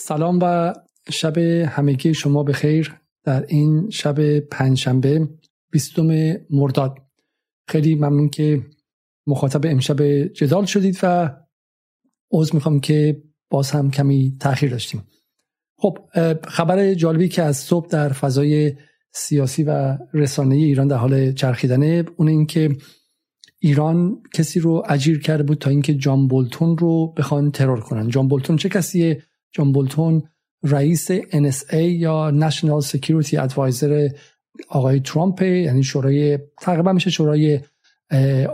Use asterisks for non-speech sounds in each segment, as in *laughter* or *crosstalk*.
سلام و شب همگی شما به خیر در این شب پنجشنبه بیستم مرداد. خیلی ممنون که مخاطب امشب جدال شدید و عوض می‌خوام که باز هم کمی تاخیر داشتیم. خب خبر جالبی که از صبح در فضای سیاسی و رسانه ایران در حال چرخیدنه اون این که ایران کسی رو اجیر کرده بود تا اینکه جان بولتون رو بخوان ترور کنن. جان بولتون چه کسیه؟ جان بولتون رئیس NSA یا National Security Advisor آقای ترامپ یعنی شورای تقریبا میشه شورای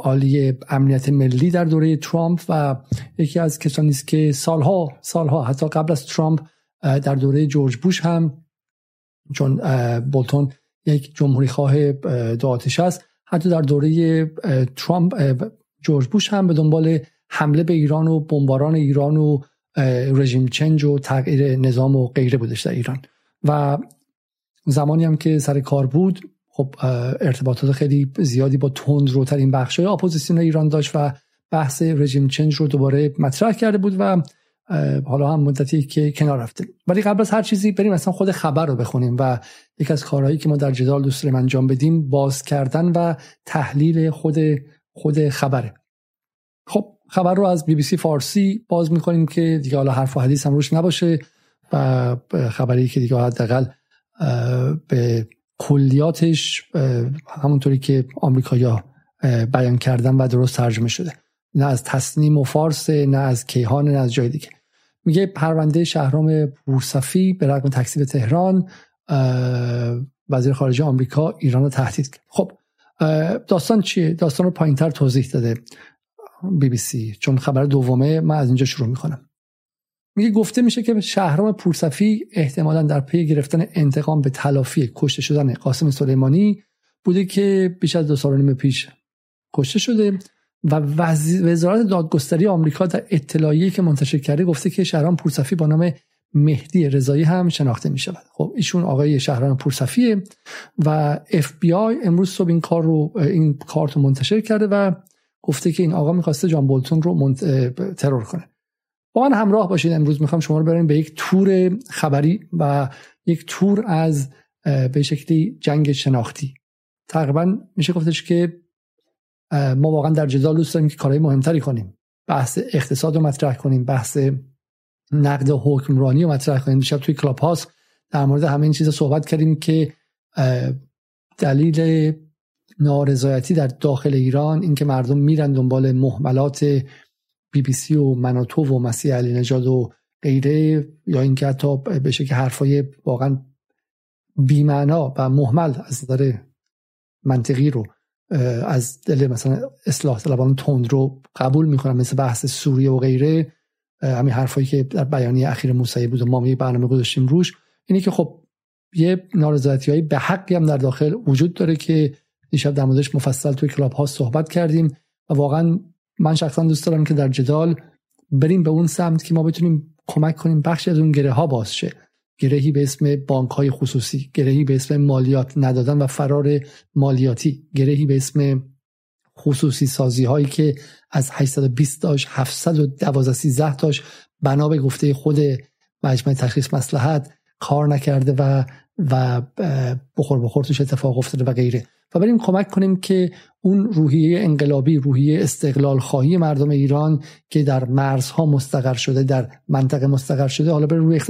عالی امنیت ملی در دوره ترامپ و یکی از کسانی است که سالها سالها حتی قبل از ترامپ در دوره جورج بوش هم چون بولتون یک جمهوری خواه دو است حتی در دوره ترامپ جورج بوش هم به دنبال حمله به ایران و بمباران ایران و رژیم چنج و تغییر نظام و غیره بودش در ایران. و زمانی هم که سر کار بود خب ارتباطات خیلی زیادی با تند روترین بخش های اپوزیسیون ایران داشت و بحث رژیم چنج رو دوباره مطرح کرده بود و حالا هم مدتی که کنار رفته. ولی قبل از هر چیزی بریم اصلا خود خبر رو بخونیم و یک از کارهایی که ما در جدال دوست داریم انجام بدیم باز کردن و تحلیل خود خود خبره. خب خبر رو از بی بی سی فارسی باز می‌کنیم که دیگه حالا حرف و حدیث هم روش نباشه و خبری که دیگه حداقل به کلیاتش همونطوری که آمریکایا بیان کردن و درست ترجمه شده. نه از تصنیم و فارس نه از کیهان نه از جای دیگه. میگه پرونده شهرام بورصفی به رقم تکسیب تهران وزیر خارجه آمریکا ایران رو تهدید کرد. خب داستان چیه؟ داستان رو پایینتر توضیح داده. بی بی سی چون خبر دومه من از اینجا شروع می‌کنم. میگه گفته میشه که شهرام پورصفی احتمالا در پی گرفتن انتقام به تلافی کشته شدن قاسم سلیمانی بوده که بیش از دو سال و نیم پیش کشته شده و وزارت دادگستری آمریکا در اطلاعیه‌ای که منتشر کرده گفته که شهرام پورصفی با نام مهدی رضایی هم شناخته می شود خب ایشون آقای شهرام پورصفیه و اف بی آی امروز صبح این کار رو این کارت منتشر کرده و گفته که این آقا می‌خواسته جان بولتون رو منت... ترور کنه. با من همراه باشید امروز می‌خوام شما رو بریم به یک تور خبری و یک تور از به شکلی جنگ شناختی. تقریبا میشه گفتش که ما واقعا در جدال دوست داریم که کارهای مهمتری کنیم. بحث اقتصاد رو مطرح کنیم بحث نقد حکمرانی رو مطرح کنیم. دیشب توی کلاب هاست در مورد همه این چیزا صحبت کردیم که دلیل نارضایتی در داخل ایران اینکه مردم میرن دنبال محملات بی بی سی و مناتو و مسیح علی نجاد و غیره یا اینکه حتی بشه که حرفای واقعا بیمعنا و محمل از نظر منطقی رو از دل مثلا اصلاح طلبان تند رو قبول می‌کنن مثل بحث سوریه و غیره همین حرفایی که در بیانیه اخیر موسعی بود و ما برنامه گذاشتیم روش. اینه که خب یه نارضایتی به حقی هم در داخل وجود داره که دیشب در موردش مفصل توی کلاب ها صحبت کردیم و واقعا من شخصا دوست دارم که در جدال بریم به اون سمت که ما بتونیم کمک کنیم بخشی از اون گره ها باز شه. گرهی به اسم بانک های خصوصی گرهی به اسم مالیات ندادن و فرار مالیاتی گرهی به اسم خصوصی سازی هایی که از 820 تاش 712 13 تاش بنا به گفته خود مجمع تشخیص مسلحت کار نکرده و و بخور بخور توش اتفاق افتاده و غیره. و بریم کمک کنیم که اون روحیه انقلابی روحیه استقلال خواهی مردم ایران که در مرزها مستقر شده در منطقه مستقر شده حالا بره روی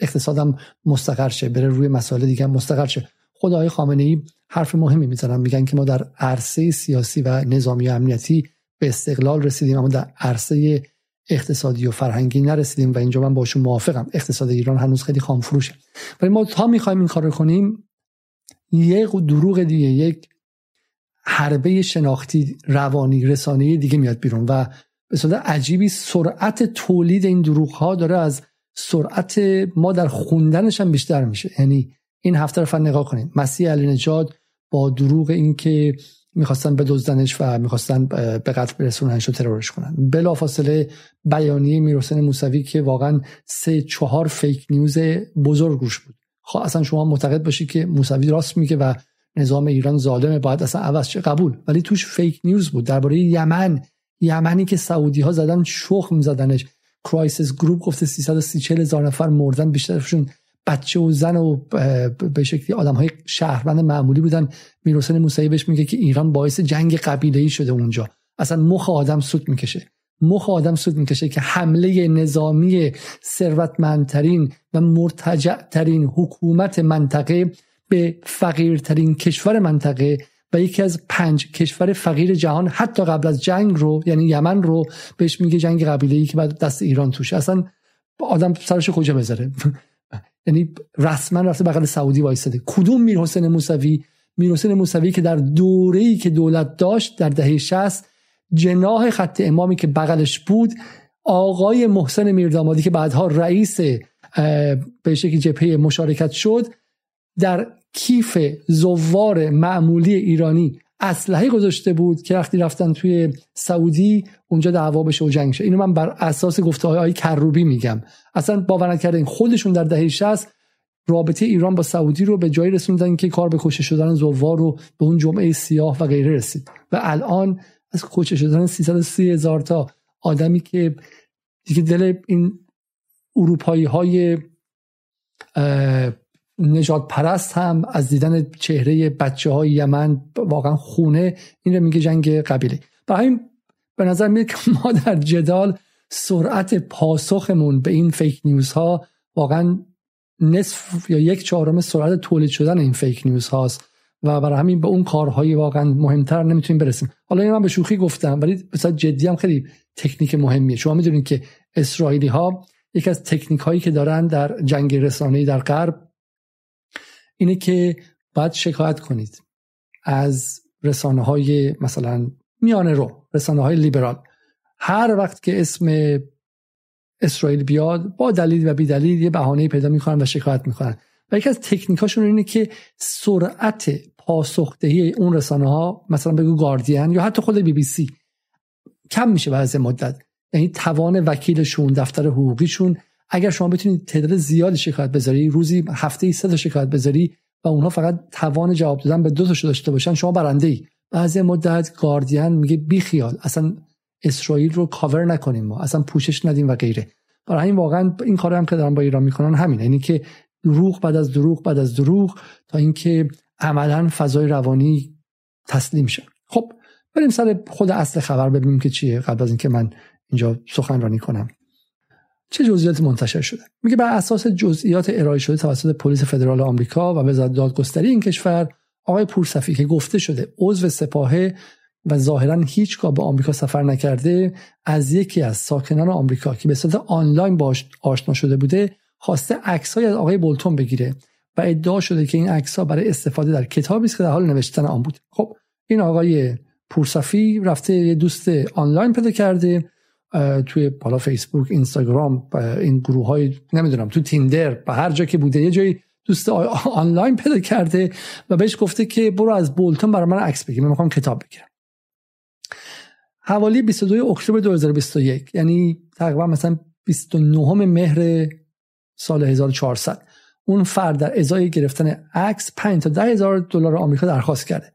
اقتصادم مستقر شه بره روی مسائل دیگه مستقر شه. خود آقای خامنه ای حرف مهمی می‌زنن میگن که ما در عرصه سیاسی و نظامی و امنیتی به استقلال رسیدیم اما در عرصه اقتصادی و فرهنگی نرسیدیم و اینجا من باشون موافقم. اقتصاد ایران هنوز خیلی خامفروشه. ولی ما تا می‌خوایم این کار کنیم یک دروغ دیگه یک حربه شناختی روانی رسانه دیگه میاد بیرون و به صورت عجیبی سرعت تولید این دروغ ها داره از سرعت ما در خوندنش هم بیشتر میشه. یعنی این هفته رو نگاه کنید. مسیح علی نجاد با دروغ این که می‌خواستن بدزدنش و می‌خواستن به قتل برسوننش و ترورش کنن. بلافاصله بیانیه میرحسین موسوی که واقعا سه چهار فیک نیوز بزرگ روش بود. خب اصلا شما معتقد باشی که موسوی راست میگه و نظام ایران ظالمه. باید اصلا عوض چه قبول. ولی توش فیک نیوز بود. درباره یمن. یمنی که سعودی ها زدن شخم زدنش. Crisis Group گفته 330 هزار نفر مردن بیشترشون بچه و زن و به شکلی آدم های شهروند معمولی بودن. میرحسین موسوی بهش میگه که ایران باعث جنگ قبیله ای شده اونجا. اصلا مخ آدم سوت می‌کشه. مخ آدم سوت می‌کشه که حمله نظامی ثروتمندترین و مرتجع‌ترین حکومت منطقه به فقیرترین کشور منطقه و یکی از پنج کشور فقیر جهان حتی قبل از جنگ رو یعنی یمن رو بهش میگه جنگ قبیله ای که بعد دست ایران توش اصلا آدم سرش کجا بذاره؟ *laughs* یعنی رسما رفته بغل سعودی وایساده کدوم میر حسین موسوی؟ میر حسین موسوی که در دوره‌ای که دولت داشت در دهه 60 جناح خط امامی که بغلش بود آقای محسن میردامادی که بعدها رئیس به شکلی جبهه مشارکت شد در کیف زوار معمولی ایرانی اسلحه گذاشته بود که وقتی رفتن توی سعودی اونجا دعوا بشه و جنگ شه. اینو من بر اساس گفته های کروبی میگم. اصلا باور نکردین خودشون در دهه 60 رابطه ایران با سعودی رو به جایی رسوندن که کار به کشته شدن زوار رو به اون جمعه سیاه و غیره رسید. و الان از کشته شدن 330 هزار تا آدمی که دیگه دل این اروپایی های نجات پرست هم از دیدن چهره بچه های یمن واقعا خونه این رو میگه جنگ قبیله. برای همین به نظر میاد که ما در جدال سرعت پاسخمون به این فیک نیوز ها واقعا نصف یا یک چهارم سرعت تولید شدن این فیک نیوز هاست و برای همین به اون کارهایی واقعا مهمتر نمی‌تونیم برسیم. حالا این من به شوخی گفتم ولی به جدی هم خیلی تکنیک مهمیه. شما می‌دونید که اسرائیلی ها یک از تکنیک هایی که دارن در جنگ رسانه‌ای در غرب اینه که باید شکایت کنید از رسانه های مثلا میانه رو رسانه های لیبرال. هر وقت که اسم اسرائیل بیاد با دلیل و بی دلیل یه بهانه پیدا می‌کنن و شکایت می‌کنن. و یکی از تکنیکاشون اینه که سرعت پاسخدهی اون رسانه ها مثلا بگو گاردین یا حتی خود بی بی سی کم میشه بعضی مدت. یعنی توان وکیلشون دفتر حقوقیشون اگر شما بتونید تعداد زیادی شکایت بذاری روزی هفته ای سه تا شکایت بذاری و اونها فقط توان جواب دادن به دو تاشو داشته باشن شما برنده ای بعضی مدت گاردین میگه بی خیال اصلا اسرائیل رو کاور نکنیم ما اصلا پوشش ندیم و غیره. برای همین واقعا این کار هم که دارن با ایران می‌کنن همین یعنی که دروغ بعد از دروغ بعد از دروغ تا اینکه عملا فضای روانی تسلیم شد خب بریم سر خود اصل خبر ببینیم که چیه قبل از اینکه من اینجا سخنرانی کنم. چه جزئیاتی منتشر شده؟ میگه بر اساس جزئیات ارائه شده توسط پلیس فدرال آمریکا و وزارت دادگستری این کشور آقای پورصفی که گفته شده عضو سپاهه و ظاهرا هیچگاه به آمریکا سفر نکرده از یکی از ساکنان آمریکا که به صورت آنلاین باش آشنا شده بوده خواسته عکسای از آقای بولتون بگیره و ادعا شده که این عکس‌ها برای استفاده در کتابی است که در حال نوشتن آن بود. خب این آقای پورصفی رفته یه دوست آنلاین پیدا کرده توی بالا فیسبوک اینستاگرام این گروه های نمی‌دونم تو تیندر به هر جا که بوده یه جایی دوست *laughs* آنلاین پیدا کرده و بهش گفته که برو از بولتون برای من عکس بگیر من می‌خوام کتاب بگیرم. حوالی 22 اکتبر 2021 یعنی تقریبا مثلا 29 مهر سال 1400 اون فرد در ازای گرفتن عکس 5 تا 10 هزار دلار آمریکا درخواست کرده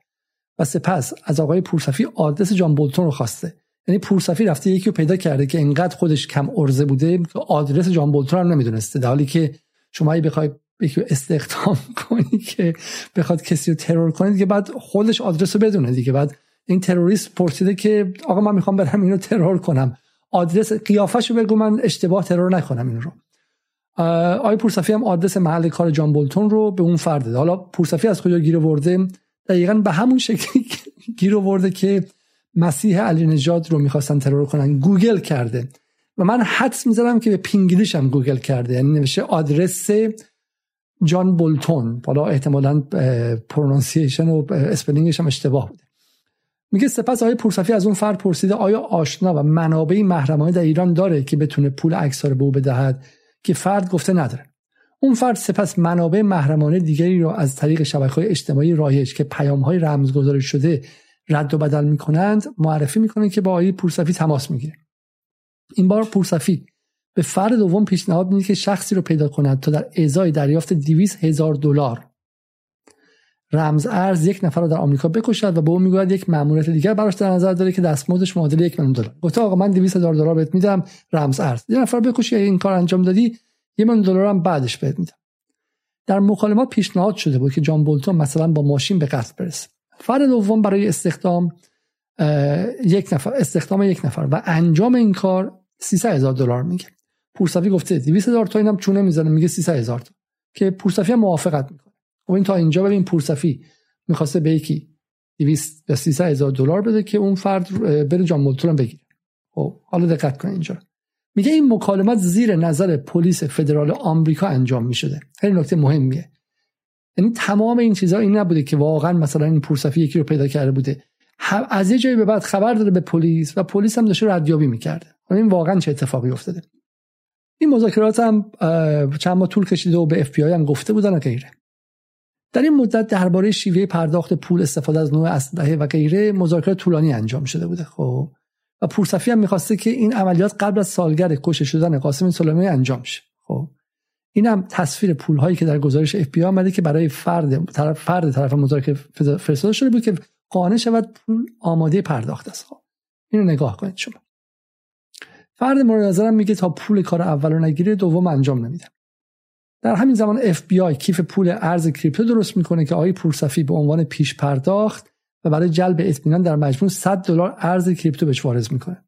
و سپس از آقای پورصفی آدرس جان بولتون رو خواسته. یعنی پورصفی رفته یکی رو پیدا کرده که انقدر خودش کم ارزه بوده آدرس جان بولتون هم نمی‌دونسته. در حالی که شما اگه بخوای یکی استخدام *laughs* کنی که بخواد کسی رو ترور کنه دیگه بعد خودش آدرس رو بدونه دیگه. بعد این تروریست پرسیده که آقا من می‌خوام برم اینو ترور کنم. آدرس قیافش رو بگو من اشتباه ترور نکنم این رو. آقای پورصفی هم آدرس محل کار جان بولتون رو به اون فرد حالا پورصفی از کجا گیر آورده؟ دقیقا به همون شکلی *laughs* گیر آورده که مسیح علی‌نژاد رو می‌خواستن ترور کنن. گوگل کرده. و من حدس می‌زنم که به پینگلیش هم گوگل کرده. یعنی نوشته آدرس جان بولتون. حالا احتمالا pronunciation و spelling ش هم اشتباه بوده. میگه سپس آقای پورصفی از اون فرد پرسیده آیا آشنا و منابع محرمانه در ایران داره که بتونه پول عکس رو به او بدهد؟ که فرد گفته نداره. اون فرد سپس منابع محرمانه دیگری رو از طریق شبکه اجتماعی رایج که پیام های رمزگذاری شده رد و بدل می‌کنند معرفی می‌کنند که با آقای پورصفی تماس می‌گیره. این بار پورصفی به فرد دوم پیشنهاد میده که شخصی رو پیدا کند تا در ازای دریافت 200 هزار دلار رمز ارز یک نفر رو در آمریکا بکشد و به اون می‌گوید یک ماموریت دیگر براش در نظر داره که دستمزدش معادل یک میلیون دلار. گفته آقا من 200 هزار دلار بهت میدم رمز ارز. یه نفر بکشی این کار انجام دادی یه میلیون دلار هم بعدش بهت میدم. در مکالمات پیشنهاد شده بود که جان بولتون مثلا با ماشین به قصد برسه. فرد دوم برای استخدام یک نفر استخدام یک نفر و انجام این کار 300 هزار دلار میگه. پورسفی گفته 200 هزار تا اینم چونه می‌زنه میگه 300 هزار تا. که پورسفی هم موافقت می‌کنه. خب این تا اینجا ببین پورسفی می‌خواسته به یکی 200 یا 300 هزار دلار بده که اون فرد بره جان بولتون بگیره. خب حالا دقت کن اینجا. میگه این مکالمات زیر نظر پلیس فدرال آمریکا انجام می‌شده. خیلی نکته مهمیه. یعنی تمام این چیزها این نبوده که واقعا مثلا این پورسفی یکی رو پیدا کرده بوده. از یه جایی به بعد خبر داده به پلیس و پلیس هم داشته ردیابی می‌کرده. این واقعا چه اتفاقی افتاده؟ این مذاکرات هم چند ماه طول کشیده و به اف هم گفته بودن و غیره. در این مدت درباره شیوه پرداخت پول استفاده از نوع اسلحه و غیره مذاکرات طولانی انجام شده بوده خب. و پورصفی هم می‌خواسته که این عملیات قبل از سالگرد کشته شدن قاسم سلیمانی انجام شه خب. این هم تصویر پول هایی که در گزارش اف بی آمده که برای فرد طرف فرد طرف مذاکره فرستاده شده بود که قانع شود پول آماده پرداخت است خب. اینو نگاه کنید شما. فرد مورد نظرم میگه تا پول کار اول رو نگیره دوم انجام نمیده. در همین زمان اف بی آی کیف پول ارز کریپتو درست می‌کنه که آقای پورصفی به عنوان پیش پرداخت و برای جلب اطمینان در مجموع 100 دلار ارز کریپتو بهش واریز می‌کنه.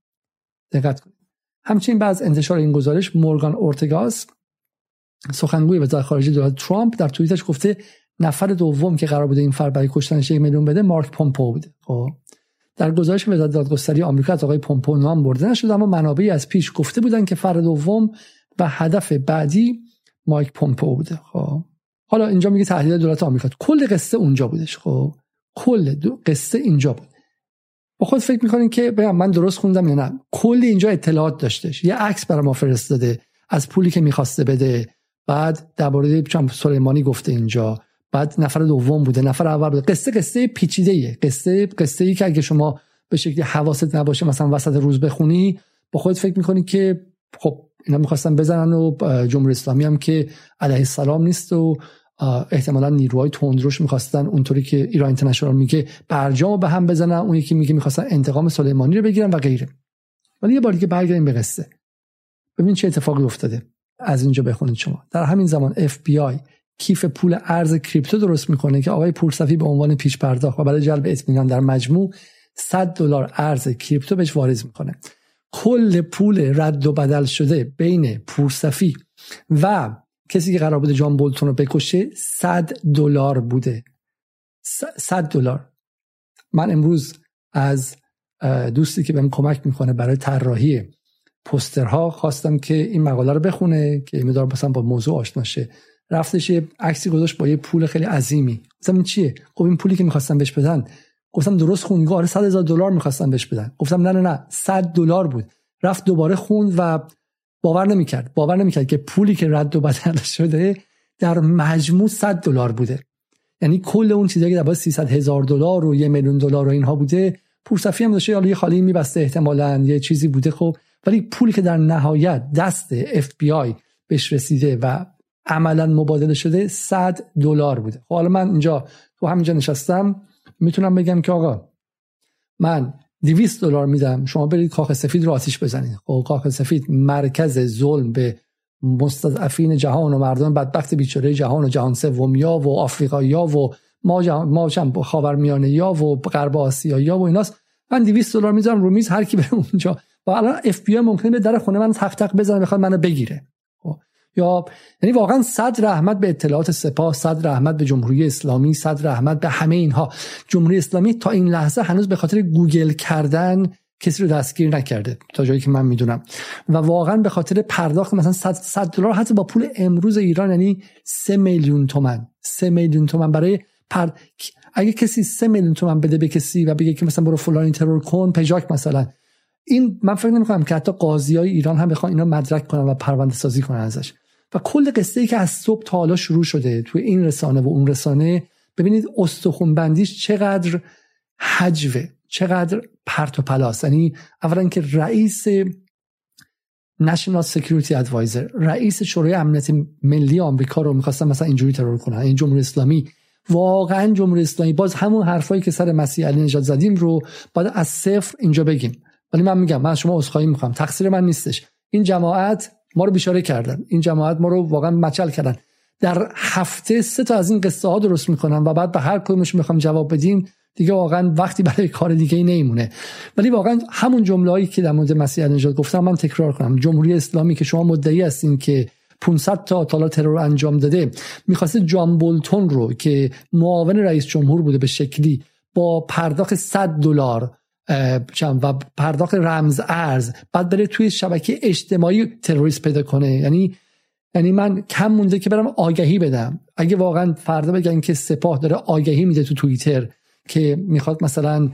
دقت کنید. همچنین بعد از انتشار این گزارش مورگان اورتگاس سخنگوی وزارت خارجه دولت ترامپ در توییتش گفته نفر دوم که قرار بوده این فرد برای کشتنش یک میلیون بده مارک پومپو بوده. خب. در گزارش وزارت دادگستری آمریکا از آقای پومپو نام برده نشده اما منابعی از پیش گفته بودن که فرد دوم و هدف بعدی مایک پومپو بوده خب. حالا اینجا میگه تحلیل دولت آمریکا. کل قصه اونجا بودش خب. کل قصه اینجا بود. با خود فکر می‌کنین که بگم من درست خوندم یا نه؟ کل اینجا اطلاعات داشتش. یه عکس برای ما فرستاده از پولی که می‌خواسته بده. بعد درباره چون سلیمانی گفته اینجا. بعد نفر دوم بوده نفر اول بوده. قصه قصه پیچیده ایه قصه قصه ای که اگه شما به شکلی حواست نباشه مثلا وسط روز بخونی با خودت فکر می‌کنی که خب اینا می‌خواستن بزنن و جمهوری اسلامی هم که علیه السلام نیست و احتمالا نیروهای تندروش می‌خواستن اونطوری که ایران اینترنشنال میگه برجام به هم بزنن اون یکی میگه می‌خواستن انتقام سلیمانی رو بگیرن و غیره. ولی یه باری که برگردیم به قصه. ببین چه اتفاقی افتاده. از اینجا بخونید شما. در همین زمان FBI کیف پول ارز کریپتو درست می‌کنه که آقای پورصفی به عنوان پیش پرداخت و برای جلب اطمینان در مجموع 100 دلار ارز کریپتو بهش واریز می‌کنه. کل پول رد و بدل شده بین پورصفی و کسی که قرار بوده جان بولتون رو بکشه 100 دلار بوده. 100 دلار. من امروز از دوستی که بهم کمک می‌کنه برای طراحی پوسترها خواستم که این مقاله رو بخونه که این مدار با موضوع آشنا شه. رفتش یه عکسی گذاشت با یه پول خیلی عظیمی. گفتم این چیه؟ خب این پولی که می‌خواستم بهش بدن گفتم درست خوند آره 100 هزار دلار می‌خواستم بهش بدن. گفتم نه نه نه 100 دلار بود. رفت دوباره خوند و باور نمی‌کرد. باور نمی‌کرد که پولی که رد و بدل شده در مجموع 100 دلار بوده. یعنی کل اون چیزایی که در 300 هزار دلار و یه میلیون دلار و اینها بوده پورصفی هم داشته حالا یه خالی میبسته احتمالاً یه چیزی بوده. خب ولی پولی که در نهایت دست اف بی آی بهش رسیده و عملا مبادله شده 100 دلار بوده. خب حالا من اینجا تو همینجا نشستم. می‌تونم بگم که آقا من 200 دلار میدم شما برید کاخ سفید رو آتیش بزنید. خب کاخ سفید مرکز ظلم به مستضعفین جهان و مردم بدبخت بیچاره جهان و جهان سومیا و آفریقایی و ما جهان ما خاورمیانه یا و غرب آسیا یا و ایناست. من 200 دلار می‌ذارم رو میز هر کی بره اونجا. و الان اف بی ممکنه در خونه من تق تق بزنه بخواد منو بگیره. یا یعنی واقعا صد رحمت به اطلاعات سپاه صد رحمت به جمهوری اسلامی صد رحمت به همه اینها. جمهوری اسلامی تا این لحظه هنوز به خاطر گوگل کردن کسی رو دستگیر نکرده تا جایی که من می‌دونم. و واقعا به خاطر پرداخت مثلا 100 دلار حتی با پول امروز ایران یعنی 3 میلیون تومن 3 میلیون تومن برای پر... اگه کسی 3 میلیون تومن بده به کسی و بگه که مثلا برو فلانی ترور کن پژاک مثلا. این من فکر نمی کنم که حتی قاضی های ایران هم بخوان اینا مدرک کنن و پرونده سازی کنن ازش. و کل قصه ای که از صبح تا حالا شروع شده توی این رسانه و اون رسانه ببینید استخون بندیش چقدر هجوه چقدر پرت و پلاس. یعنی اولا که رئیس National Security Advisor رئیس شورای امنیت ملی آمریکا رو می‌خواستن مثلا اینجوری ترور کنن این جمهوری اسلامی. واقعا جمهوری اسلامی. باز همون حرفایی که سر مسیح علی نژاد زدیم رو باید از صفر اینجا بگیم. ولی من میگم من شما عذرخواهی می‌خوام. تقصیر من نیستش. این جماعت ما رو بیچاره کردن. این جماعت ما رو واقعا مچل کردن. در هفته سه تا از این قصه ها درست می‌کنن و بعد به هر کدومش می‌خوام جواب بدیم دیگه واقعا وقتی برای کار دیگه ای نمیمونه. ولی واقعا همون جمله‌ای که در مورد مسیح نژاد گفتم من تکرار کنم. جمهوری اسلامی که شما مدعی هستین که 500 تا تالا ترور انجام داده می‌خواسته جان بولتون رو که معاون رئیس جمهور بوده به شکلی با پرداخت 100 دلار و پرداخت رمز ارز. بعد بره توی شبکه اجتماعی تروریست پیدا کنه. یعنی یعنی من کم مونده که برم آگهی بدم. اگه واقعا فردا بگن که سپاه داره آگهی میده تو توییتر که می‌خواد مثلا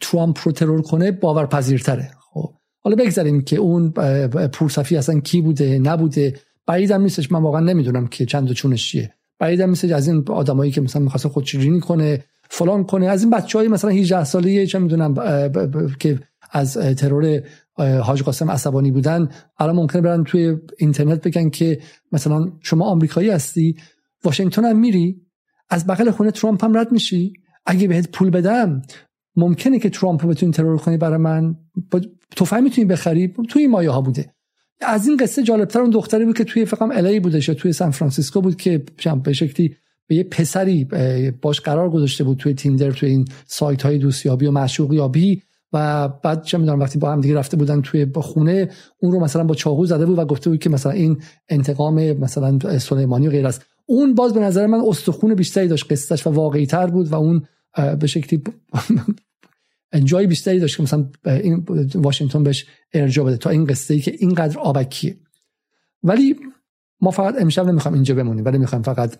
ترامپ رو ترور کنه باورپذیرتره. خب حالا بگذاریم که اون پورصفی اصلا کی بوده نبوده. بعیدم نیستش. من واقعا نمی‌دونم که چند چونش چیه. بعیدم نیستش از این آدمایی که مثلا می‌خواسته خودشیرینی کنه. فلان کنه. از این بچه مثلا 18 ساله چه می‌دونم که از ترور حاج قاسم عصبانی بودن الان ممکنه برن توی اینترنت بگن که مثلا شما آمریکایی هستی واشنگتن هم میری از بغل خونه ترامپ هم رد میشی. اگه بهت پول بدم ممکنه که ترامپ بتونی ترور کنی برای من. تو می‌تونی بخری. توی این مایه ها بوده. از این قصه جالبتر اون دختری بود که توی فقام الی بودش توی سان فرانسیسکو بود که به شکلی به یه پسری باش قرار گذاشته بود توی تیندر توی این سایت های دوستیابی و معشوقیابی و بعد چه می‌دونم وقتی با هم دیگه رفته بودن توی خونه اون رو مثلا با چاقو زده بود و گفته بود که مثلا این انتقام مثلا سلیمانی و غیر است. اون باز به نظر من استخون بیشتری داشت قصتش و واقعی تر بود و اون به شکلی *laughs* جای بیشتری داشت که مثلا این واشنگتن بهش ارجاع بده تا این قصه ای که اینقدر آبکیه. ولی ما فقط امشب نمی‌خوام اینجا بمونیم ولی می‌خوایم فقط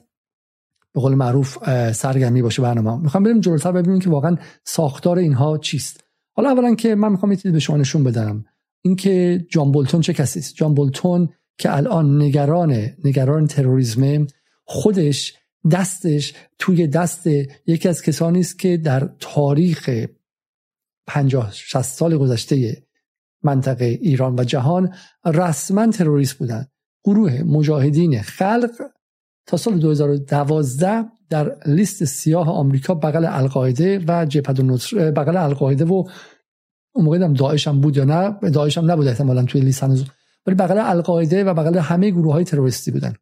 به قول معروف سرگرمی باشه برنامه. می‌خوام بریم جلوتر ببینیم که واقعا ساختار اینها چیست. حالا اولا که من می‌خوام یه به شما نشون بدم. اینکه جان بولتون چه کسی است؟ جان بولتون که الان نگران نگران تروریسم خودش دستش توی دست یکی از کسانی است که در تاریخ 50 60 سال گذشته منطقه ایران و جهان رسما تروریست بودند گروه مجاهدین خلق تا سال 2012 در لیست سیاه آمریکا بغل القاعده و جبهه النصر بغل القاعده و اون موقع داعش هم بود یا نه؟ داعش هم نبود احتمالاً توی لیست هنوز. ولی بغل القاعده و بغل همه گروه های تروریستی بودن.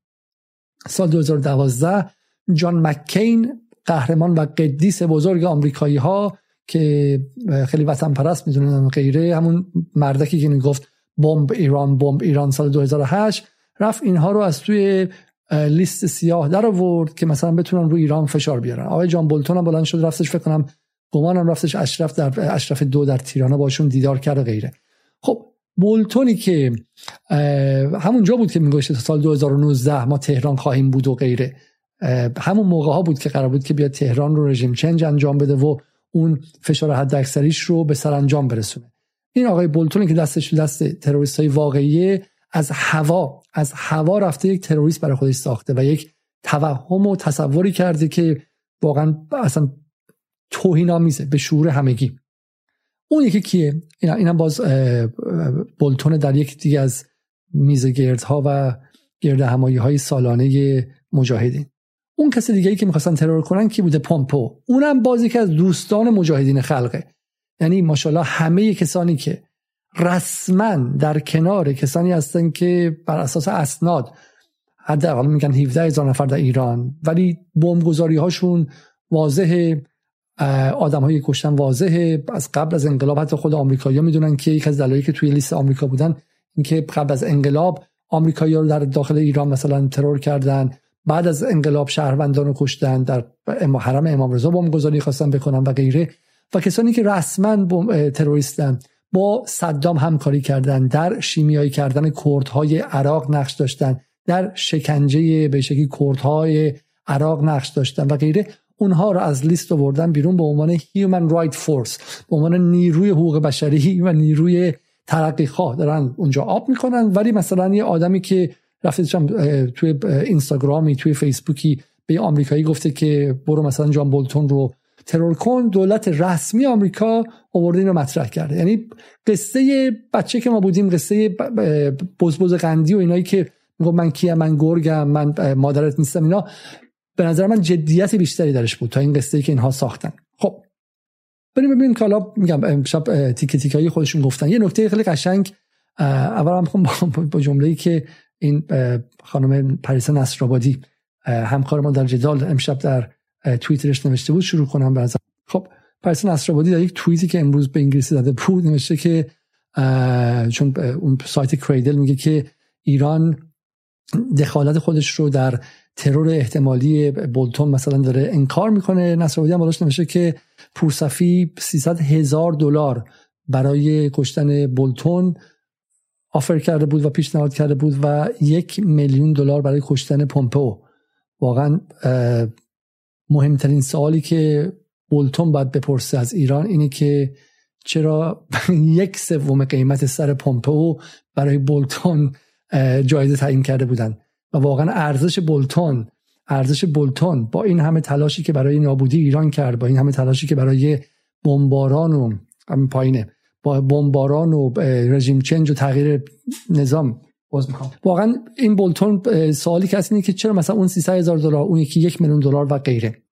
سال 2012 جان مکین قهرمان و قدیس بزرگ آمریکایی ها که خیلی وطن پرست می‌دونن غیره همون مردکی که گفت بمب ایران بمب ایران سال 2008 رفت اینها رو از توی لیست سیاه در آورد که مثلا بتونن رو ایران فشار بیارن. آقای جان بولتون هم بلند شد رفتش فکر کنم گمانم رفتش اشرف در اشرف دو در تیرانا باشون دیدار کرد و غیره. خب بولتونی که همون بود که میگوشت تا سال 2019 ما تهران خواهیم بود و غیره. همون موقع ها بود که قرار بود که بیاد تهران رو رژیم چنج انجام بده و اون فشار حد اکثریش رو به سرانجام برسونه. این آقای بولتونی که دستش دست تروریست های واقعیه از هوا از هوا رفته یک تروریست برای خودش ساخته و یک توهم و تصوری کرده که واقعا اصلا توهین آمیزه به شعور همگی. اون یکی کیه؟ این هم باز بولتون در یک دیگه از میز گردها و گرد همایی های سالانه مجاهدین. اون کسی دیگه ای که می‌خواستن ترور کنن کی بوده؟ پومپو. اونم بازی که از دوستان مجاهدین خلقه. یعنی ماشاءالله همه کسانی که رسما در کنار کسانی هستن که بر اساس اسناد حداقل میگن 17 هزار نفر در ایران ولی بمبگذاری هاشون واضح آدم های کشتن واضحه از قبل از انقلاب حتی خود آمریکایی‌ها می‌دونن که یک از دلایلی که توی لیست آمریکا بودن اینکه قبل از انقلاب آمریکایی‌ها رو در داخل ایران مثلا ترور کردن بعد از انقلاب شهروندان رو کشتن در حرم امام رضا بمبگذاری خواستن بکنن و غیره. و کسانی که رسما تروریستن. با صدام همکاری کردن در شیمیایی کردن کردهای عراق نقش داشتن در شکنجه به شکلی کردهای عراق نقش داشتن و غیره اونها رو از لیست آوردن بیرون به عنوان Human Right Force به عنوان نیروی حقوق بشری و نیروی ترقی خواه دارن اونجا آب می‌کنن. ولی مثلا یه آدمی که رفته توی اینستاگرامی توی فیسبوکی به آمریکایی گفته که برو مثلا جان بولتون رو ترور کن دولت رسمی آمریکا آورده این رو مطرح کرده. یعنی قصه بچه که ما بودیم قصه بزبز قندی و اینایی که میگم من کیم من گرگم من مادرت نیستم اینا به نظر من جدیت بیشتری درش بود تا این قصه ای که اینها ساختن. خب بریم ببینیم که حالا میگم امشب تیکه تیکایی خودشون گفتن. یه نکته خیلی قشنگ اول هم با جمله ای که این خانم پریسا نصرآبادی همکار ما در جدال امشب در توییترش نوشته بود شروع کنم بعضا خب پریسا نصرآبادی در یک توییتی که امروز به انگلیسی داده بود نوشته که چون اون سایت کریدل میگه که ایران دخالت خودش رو در ترور احتمالی بولتون مثلا داره انکار می‌کنه. نصرآبادی هم بالاش نوشته که پورصفی 300 هزار دلار برای کشتن بولتون آفر کرده بود و پیشنهاد کرده بود و یک میلیون دلار برای کشتن پومپو واقعا مهمترین سوالی که بولتون باید بپرسه از ایران اینه که چرا *laughs* یک سوم قیمت سر پومپو برای بولتون جایزه تعیین کرده بودن؟ و واقعا ارزش بولتون ارزش بولتون با این همه تلاشی که برای نابودی ایران کرد با این همه تلاشی که برای بمباران و پایینه با بمباران و رژیم چنج و تغییر نظام واقعا این بولتون سوالی که اینه که چرا مثلا اون 300 هزار دلار اون یکی یک میلیون دلار و غیره.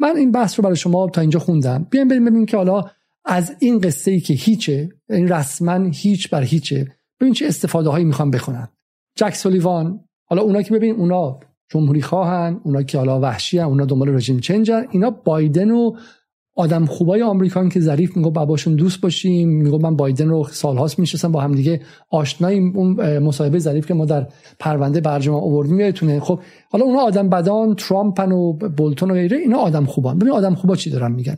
من این بحث رو برای شما تا اینجا خوندم. بیایم بریم ببینیم که حالا از این قصه ای که هیچه این یعنی رسما هیچ بر هیچه ببین چه استفاده هایی می‌خوان بخونن. جک سولیوان حالا اونا که ببین اونا جمهوری خواهن اونا که حالا وحشی هن. اونا دنبال رژیم چنجن اینا بایدن و آدم خوبای آمریکان که ظریف میگه باباشون دوست باشیم میگه من بایدن رو سالهاست می‌شناسم با هم دیگه آشناییم. اون مصاحبه ظریف که ما در پرونده برجام آوردیم یادتونه. خب حالا اونا آدم بدان ترامپن و بولتون و غیره اینا آدم خوبان. ببین آدم خوبا چی دارن میگن؟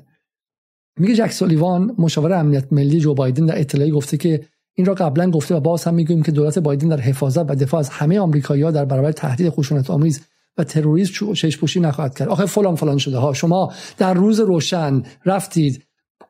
میگه جک سولیوان مشاور امنیت ملی جو بایدن در اطلاعی گفته که این را قبلا گفته و باز هم می‌گویم که دولت بایدن در حفاظت و دفاع از همه آمریکایی‌ها در برابر تهدید خشونت آمیز و تروریسم پوشی نخواهد کرد. آخه فلان فلان شده ها. شما در روز روشن رفتید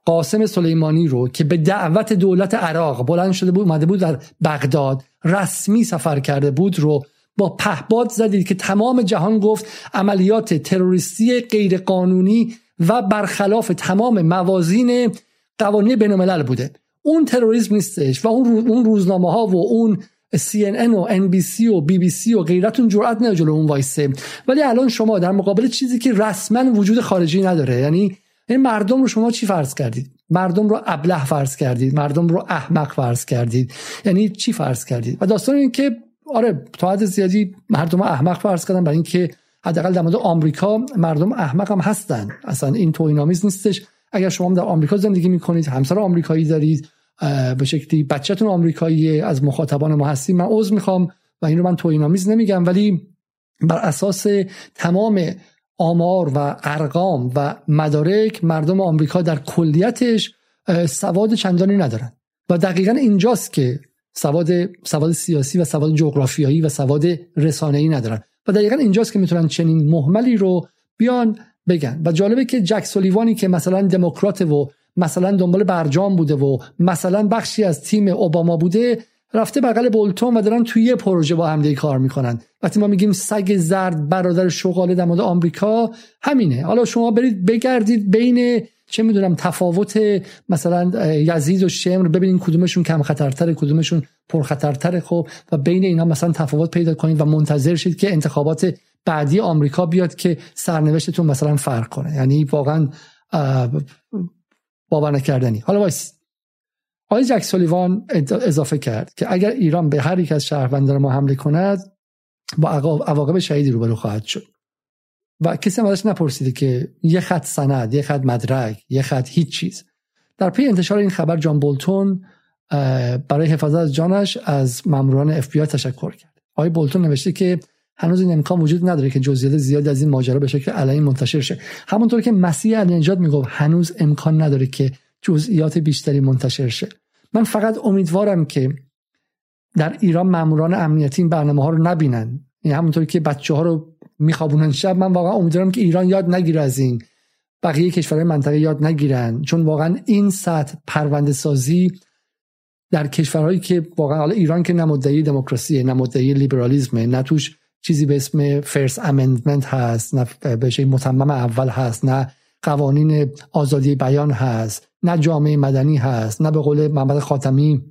قاسم سلیمانی رو که به دعوت دولت عراق بلند شده بود اومده بود در بغداد رسمی سفر کرده بود رو با پهباد زدید که تمام جهان گفت عملیات تروریستی غیرقانونی و برخلاف تمام موازین قوانین بین بوده. اون تروریسم نیستش و اون روزنامه ها و اون CNN و NBC و BBC و غیرتون جرأت نداره جلو اون وایسه. ولی الان شما در مقابل چیزی که رسما وجود خارجی نداره یعنی این مردم رو شما چی فرض کردید؟ مردم رو ابله فرض کردید مردم رو احمق فرض کردید. یعنی چی فرض کردید؟ و داستان این که آره تا حد زیادی مردم احمق فرض کردن برای اینکه حداقل در مورد آمریکا مردم احمق هم هستن. اصلا این توهین‌آمیز نیستش. اگر شما در آمریکا زندگی می‌کنید همسر آمریکایی دارید به شکلی بچهتون آمریکایی از مخاطبان ما هستیم من عذر می‌خوام و این رو من توهین‌آمیز نمیگم ولی بر اساس تمام آمار و ارقام و مدارک مردم آمریکا در کلیتش سواد چندانی ندارن. و دقیقا اینجاست که سواد سواد سیاسی و سواد جغرافیایی و سواد رسانه‌ای ندارن. و دقیقا اینجاست که می‌تونن چنین محملی رو بیان بگن. و جالبه که جک سولیوانی که مثلا دموکرات و مثلا دنبال برجام بوده و مثلا بخشی از تیم اوباما بوده رفته بغل بولتون و دارن توی یه پروژه با هم کار می‌کنن. وقتی ما میگیم سگ زرد برادر شغاله در مورد آمریکا همینه. حالا شما برید بگردید بین چه می‌دونم تفاوت مثلا یزید و شمر ببینید کدومشون کم خطرتره کدومشون پرخطرتره خب و بین اینا مثلا تفاوت پیدا کنید و منتظر شید که انتخابات بعدی آمریکا بیاد که سرنوشتتون مثلا فرق کنه. یعنی واقعا باور نکردنی. حالا وایس. آقای جک سولیوان اضافه کرد که اگر ایران به هر یک از شهروندان ما حمله کند با عواقب شهیدی روبرو خواهد شد. و کسی هم ازش نپرسیده که یه خط سند یه خط مدرک یه خط هیچ چیز. در پی انتشار این خبر جان بولتون برای حفاظت از جانش از ماموران اف تشکر کرد. آقای بولتون نوشته که هنوز این امکان وجود نداره که جزئیات زیادی از این ماجرا به شکل علنی منتشر شه. همونطور که مسیح علی نجات می‌گفت هنوز امکان نداره که جزئیات بیشتری منتشر شه. من فقط امیدوارم که در ایران ماموران امنیتی این برنامه ها رو نبینن. یعنی همونطور که بچه ها رو میخوابونن شب من واقعا امیدوارم که ایران یاد نگیره از این. بقیه کشورهای منطقه یاد نگیرن. چون واقعا این سطح پرونده سازی در کشورهایی که واقعا حالا ایران که نمودهی دموکراسی نمودهی لیبرالیسم نه توش چیزی به اسم فرست امندمنت هست نه به متمم اول هست نه قوانین آزادی بیان هست نه جامعه مدنی هست نه به قول محمد خاتمی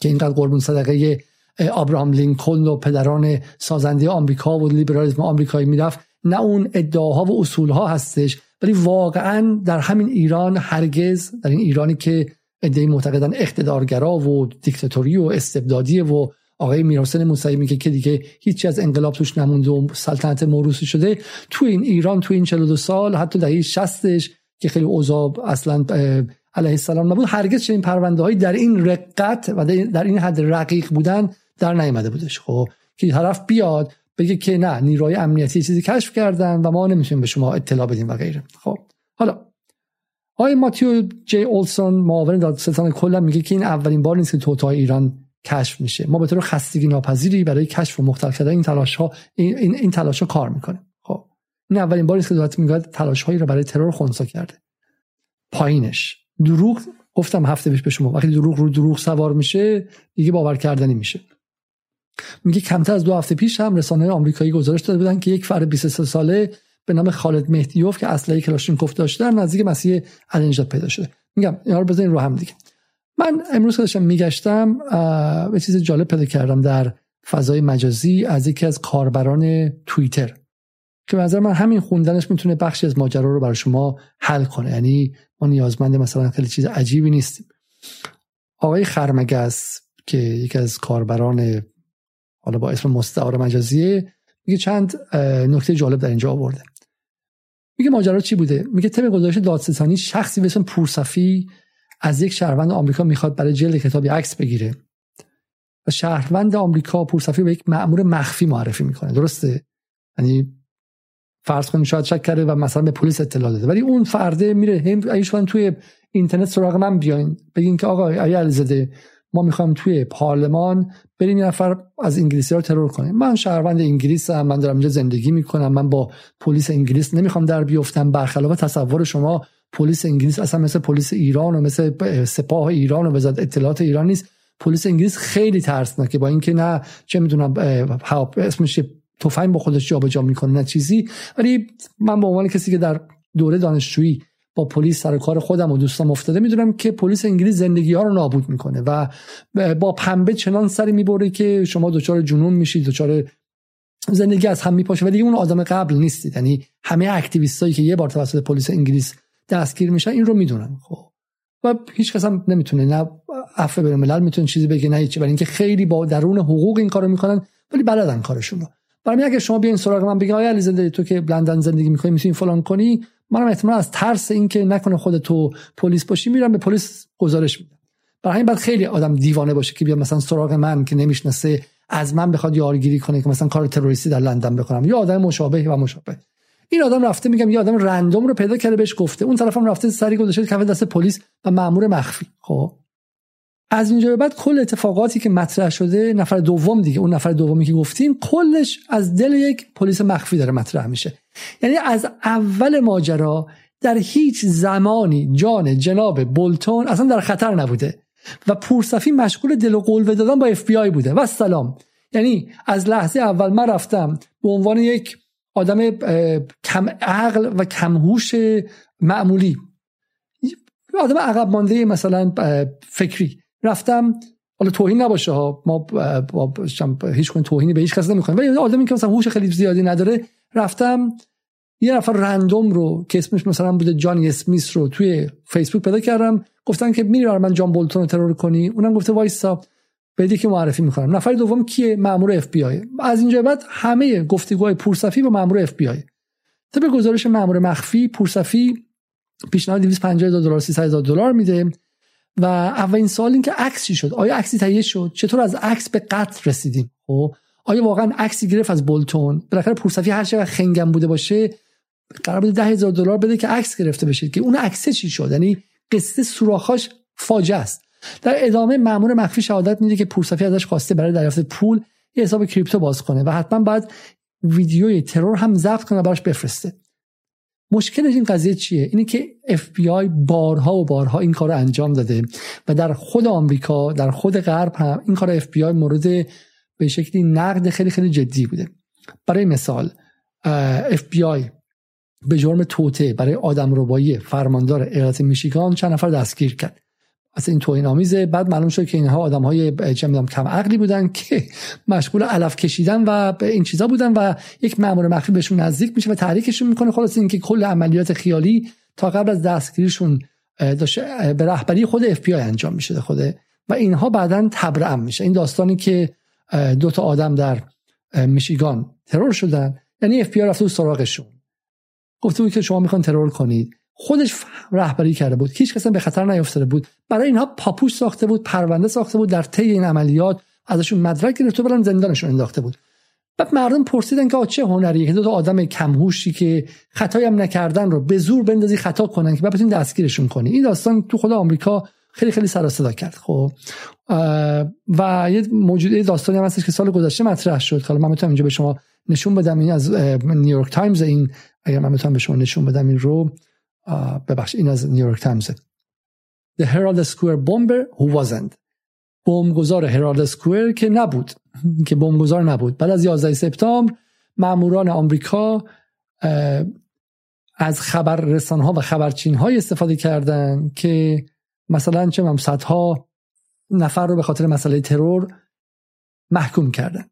که اینقدر قربون صدقه ابراهام لینکلن و پدران سازنده آمریکا و لیبرالیسم آمریکایی می‌رفت نه اون ادعاها و اصولها هستش. ولی واقعا در همین ایران هرگز در این ایرانی که ادعای معتقدن اقتدارگرا و دیکتاتوری و استبدادی و آقای میرحسین موسوی میگه که دیگه هیچی از انقلاب توش نمونده و سلطنت موروثی شده تو این ایران تو این 42 سال حتی دهه 60 که خیلی اوضاع اصلا علیه السلام نبود هرگز چنین پرونده هایی در این رقت و در این حد رقیق بودن در نیامده بودش. خب که طرف بیاد بگه که نه نیروی امنیتی چیزی کشف کردن و ما نمی‌تونیم به شما اطلاع بدیم و غیره. خب حالا آقای ماتیو جی اولسون معاون دادستان کلا میگه که این اولین بار نیست که توتای ایران کشف میشه. ما به طور خستگی ناپذیری برای کشف و مختل کردن این تلاش ها این, این, این تلاش ها کار می‌کنه. خب. این اولین بار نیست که دولت میگه تلاش هایی رو برای ترور خونسا کرده. پایینش. دروغ گفتم هفته پیش به شما. وقتی دروغ رو دروغ سوار میشه دیگه باور کردنی میشه. میگه کمتر از دو هفته پیش هم رسانه آمریکایی گزارش داده بودن که یک فرد 23 ساله به نام خالد مهدیوف که اسلحه کلاشینکوف داشته نزدیک مسیح النجات پیدا شده. میگم اینا رو بزنین رو هم دیگه. من امروز داشتم میگشتم به چیز جالب پیدا کردم در فضای مجازی از یکی از کاربران توییتر که نظر من همین خوندنش می‌تونه بخشی از ماجرا رو برای شما حل کنه. یعنی ما نیازمند مثلا خیلی چیز عجیبی نیستیم. آقای خرمگس که یکی از کاربران حالا با اسم مستعار مجازیه میگه چند نکته جالب در اینجا آورده. میگه ماجرا چی بوده؟ میگه طبق گزارش دادستانی شخصی به اسم پورصفی از یک شهروند آمریکا می‌خواد برای جلد کتابی عکس بگیره. و شهروند آمریکا پورصفی به یک مأمور مخفی معرفی می‌کنه. درسته؟ یعنی فرض کنید شاید شک کرده و مثلا به پلیس اطلاع داده. ولی اون فرده میره هم توی اینترنت سراغ من بیاین. بگین که آقا آیا علیزاده ما می‌خوایم توی پارلمان بریم یه نفر از انگلیسی رو ترور کنیم. من شهروند انگلیس هم من دارم اینجا زندگی می‌کنم من با پلیس انگلیس نمی‌خوام در بیفتم. برخلاف تصور شما پلیس انگلیس اصلا مثل پلیس ایران و مثل سپاه ایران و وزارت اطلاعات ایران نیست. پلیس انگلیس خیلی ترسناکه با اینکه نه چه می‌دونم اسمش تفنگ با خودش جابجا می‌کنه نه چیزی. ولی من به عنوان کسی که در دوره دانشجویی با پلیس سر کار خودم و دوستم افتاده می‌دونم که پلیس انگلیس زندگی ها رو نابود می‌کنه و با پنبه چنان سری می‌بره که شما دچار جنون میشید دچار زندگی از هم میپاشه. ولی اون آدم قبل نیستید. یعنی همه اکتیویستایی که یه بار توسط پلیس انگلیس دستگیر میشن این رو می‌دونن. خب. و هیچ کس هم نمی‌تونه نه عفو بین الملل می‌تونه چیزی بگه نه هیچ ولی اینکه خیلی با درون حقوق این کارو می‌کنن ولی بلدن کارشون رو. برای اگه شما بیاین سراغ من بگین آیا علی تو که لندن زندگی می‌کنی می‌تونی فلان کنی؟ منم احتمال از ترس اینکه نکنه خود تو پلیس باشی میرم به پلیس گزارش میدم. برای همین بعد خیلی آدم دیوانه باشه که بیا مثلا سراغ من که نمی‌شناسه از من بخواد یارگیری کنه که مثلا کار تروریستی در لندن بکنم. یا آدم مشابه و مشابه. این آدم رفته میگم یه آدم رندوم رو پیدا کرده بهش گفته. اون طرفم رفته سری گذاشته کف دست پلیس و مامور مخفی. خب. از اینجا به بعد کل اتفاقاتی که مطرح شده نفر دوم دیگه اون نفر دومی که گفتیم کلش از دل یک پلیس مخفی داره مطرح میشه. یعنی از اول ماجرا در هیچ زمانی جان جناب بولتون اصلا در خطر نبوده و پورصفی مشغول دل و قلوه دادن با اف بی آی بوده. و سلام. یعنی از لحظه اول من رفتم به عنوان یک آدم کم عقل و کم هوش معمولی. آدم عقب مانده مثلا فکری. رفتم حالا توهین نباشه ها. ما هیچ کن توهینی به هیچ کس نمی‌کنیم ولی آدمی که مثلا هوش خیلی زیادی نداره. رفتم یه نفر رندوم رو که اسمش مثلا بوده جان اسمیس رو توی فیسبوک پیدا کردم. گفتن که میری من جان بولتون رو ترور کنی؟ اونم گفته وایسا. بدی که معرفی می‌کنم. نفر دوم کیه؟ مامور اف بی آی از اینجا بعد همه گفتگوهای پورصفی با مامور اف بی آی طبق گزارش مامور مخفی پورصفی پیشنهاد 250 هزار دلار 300 هزار دلار میده و اولین سوال این که عکس چی شد؟ آیا عکسی تهیه شد؟ چطور از عکس به قتل رسیدیم؟ خب آیا واقعا عکسی گرفت از بولتون؟ بالاخره پورصفی هر چقدر خنگم بوده باشه قرار ده هزار دلار بده که عکس گرفته بشه. که اون عکس چی شد؟ یعنی قصه سوراخاش فاجعه است. در ادامه مامور مخفی شهادت میده که پورصفی ازش خواسته برای دریافت پول یه حساب کریپتو باز کنه و حتما باید ویدیوی ترور هم ضبط کنه براش بفرسته. مشکل این قضیه چیه؟ اینه که آی بارها و بارها این کار انجام داده و در خود آمریکا در خود غرب هم این کار آی مورد به شکلی نقد خیلی خیلی جدی بوده. برای مثال آی به جرم توته برای آدم ربایی فرماندار ایالت میشیگان چند نفر دستگیر کرد. اصلا این توهین آمیزه. بعد معلوم شد که اینها آدم های چه کم عقلی بودن *laughs* که مشغول علف کشیدن و این چیزا بودن و یک مأمور مخفی بهشون نزدیک میشه و تحریکشون می‌کنه. خلاص اینکه کل عملیات خیالی تا قبل از دستگیریشون به رهبری خود اف انجام میشه خود. و اینها بعدا تبرئه میشه. این داستانی که دو تا آدم در میشیگان ترور شدن یعنی اف رفته سراغشون. گفته بود که شما می‌خوان ترور کنید. خودش رهبری کرده بود. هیچ کس به خطر نیافتاده بود. برای اینها پاپوش ساخته بود پرونده ساخته بود در طی این عملیات ازشون مدرک گرفته برن زندانشون انداخته بود. بعد مردم پرسیدن که چه هنریه که دو تا آدم کمهوشی که خطایی هم نکردن رو به زور بندازی خطا کنن که بعد دستگیرشون کنی. این داستان تو خود آمریکا خیلی خیلی سر صدا کرد خب. و یه موجوده داستانی هم هستش که سال گذشته مطرح شد. حالا من می‌تونم اینجا به شما نشون بدم. این از نیویورک تایمز این اگر من می‌تونم به شما نشون بدم این رو. ببخش این از نیویورک تایمز The Herald Square bomber who wasn't. بمبگذار هرالد سکوئر که نبود که بمبگذار نبود. بعد از 11 سپتامبر ماموران آمریکا از خبر رسان ها و خبرچین های استفاده کردن که مثلا چه هم صدها نفر رو به خاطر مسئله ترور محکوم کردن.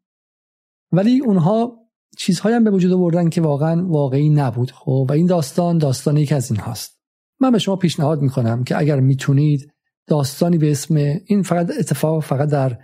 ولی اونها چیزهایی هم به وجود آوردن که واقعا واقعی نبود خب؟ و این داستان داستانی یکی از این هاست من به شما پیشنهاد می‌کنم که اگر می‌تونید داستانی به اسم این فقط اتفاق فقط در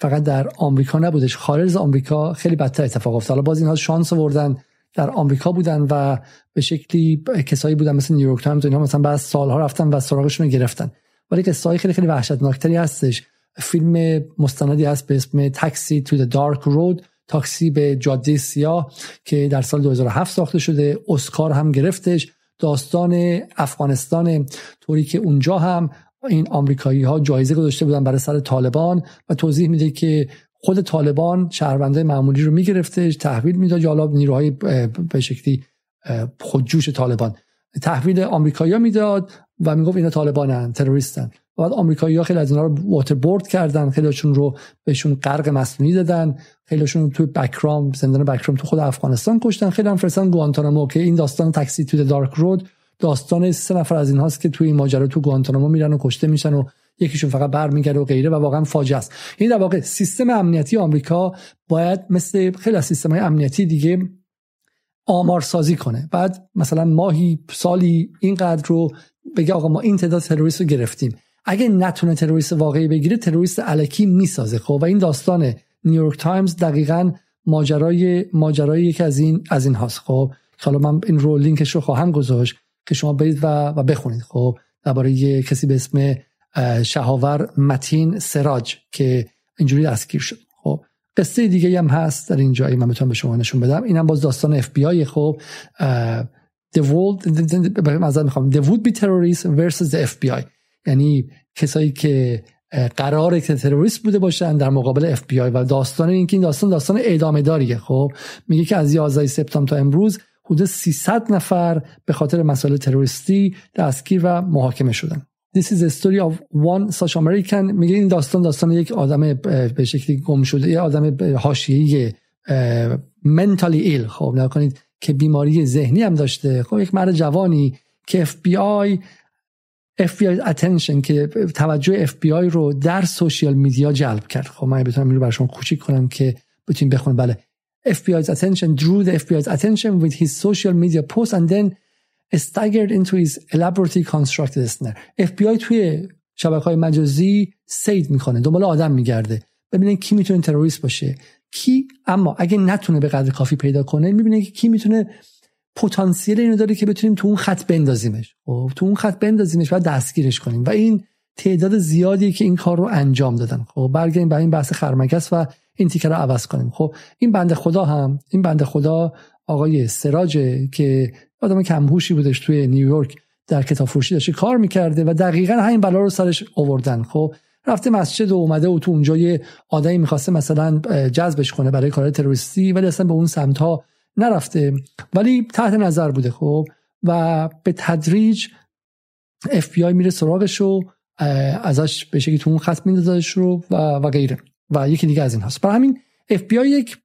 فقط در آمریکا نبودش خارج از آمریکا خیلی بدتر اتفاق افتاد. حالا باز اینها شانس آوردن در آمریکا بودن و به شکلی کسایی بودن مثل نیویورک تایمز اینها مثلا بعد سالها رفتن و سراغشون رو گرفتن. ولی قصه خیلی خیلی وحشتناکتری هستش. فیلم مستندی هست به اسم Taxi to Dark Road تاکسی به جاده سیاه که در سال 2007 ساخته شده اسکار هم گرفتش. داستان افغانستان طوری که اونجا هم این آمریکایی ها جایزه گذاشته بودن برای سر طالبان و توضیح میده که خود طالبان شهروند معمولی رو میگرفتش تحویل می‌داد یا نیروهای به شکلی خودجوش طالبان. تحویل آمریکایی‌ها می‌داد و می‌گفت اینا طالبانن تروریستن. بعد آمریکایی‌ها خیلی از اینا رو واتربورد کردن خیلیشون رو بهشون غرق مصنوعی دادن خیلیشون تو بکرام زندان بکرام تو خود افغانستان کشتن. خیلی هم فرستن گوانتانامو که این داستان تاکسی تو دارک رود داستان سه نفر از این هاست که توی این ماجرا تو گوانتانامو میرن و کشته میشن و یکیشون فقط برمیگرده و غیره و واقعا فاجعه است. این در واقع سیستم امنیتی آمریکا باید مثل خیلی از سیستم امنیتی دیگه آمار سازی کنه. بعد مثلا ماهی سالی اینقدر رو بگه آقا ما این تعداد تروریست رو گرفتیم. اگه نتونه تروریست واقعی بگیره تروریست الکی می‌سازه. خب و این داستان نیویورک تایمز دقیقا ماجرای ماجرای یکی از این از این هاست. خب حالا من این رو لینکش رو خواهم گذاشت که شما برید و, و بخونید. خب درباره کسی به اسم شهاور متین سراج که اینجوری دستگیر شد. خب قصه دیگه هم هست در این جایی من می‌تونم به شما نشون بدم. اینم باز داستان اف بی آی خب the world می‌خوام. The would be terrorists versus the FBI یعنی کسایی که قرار که تروریست بوده باشن در مقابل اف بی آی و داستان این که این داستان داستان ادامه داریه خب؟ میگه که از 11 سپتامبر تا امروز حدود 300 نفر به خاطر مسائل تروریستی دستگیر و محاکمه شدن. This is a story of one such American. میگه این داستان داستان یک آدم به شکلی گم شده یه آدم حاشیه‌ای mentally ill خب؟ نکنید که بیماری ذهنی هم داشته. خب یک مرد جوانی که FBI FBI attention که توجه FBI رو در سوشیال میدیا جلب کرد. خب من بتونم این رو برای کوچیک کنم که بتونید بخونید بله. FBI's attention drew the FBI's attention with his social media posts and then staggered into his elaborately constructed snare. FBI توی شبکه های مجازی سید می‌کنه. دنبال آدم میگرده. ببینه کی می‌تونه تروریست باشه. کی اما اگه نتونه به قدر کافی پیدا کنه می‌بینه که کی می‌تونه پتانسیل اینو داره که بتونیم تو اون خط بندازیمش. خب تو اون خط بندازیمش و دستگیرش کنیم. و این تعداد زیادی که این کار رو انجام دادن. خب برگردیم برای این بحث خرمگس و این تیکه رو عوض کنیم. خب این بنده خدا هم این بنده خدا آقای سراجه که آدم کمهوشی بودش توی نیویورک در کتاب فروشی داشته کار می‌کرده و دقیقا همین بلا رو سرش آوردن. خب رفته مسجد و اومده و تو اونجا یه آدمی می‌خواسته مثلا جذبش کنه برای کار تروریستی ولی اصلا به اون سمت ها نرفته. ولی تحت نظر بوده خب و به تدریج اف بی آی میره سراغش و ازش به شکلی تو اون خط میندازش رو و, و غیره. و یکی دیگه از این هست برای همین اف بی آی یک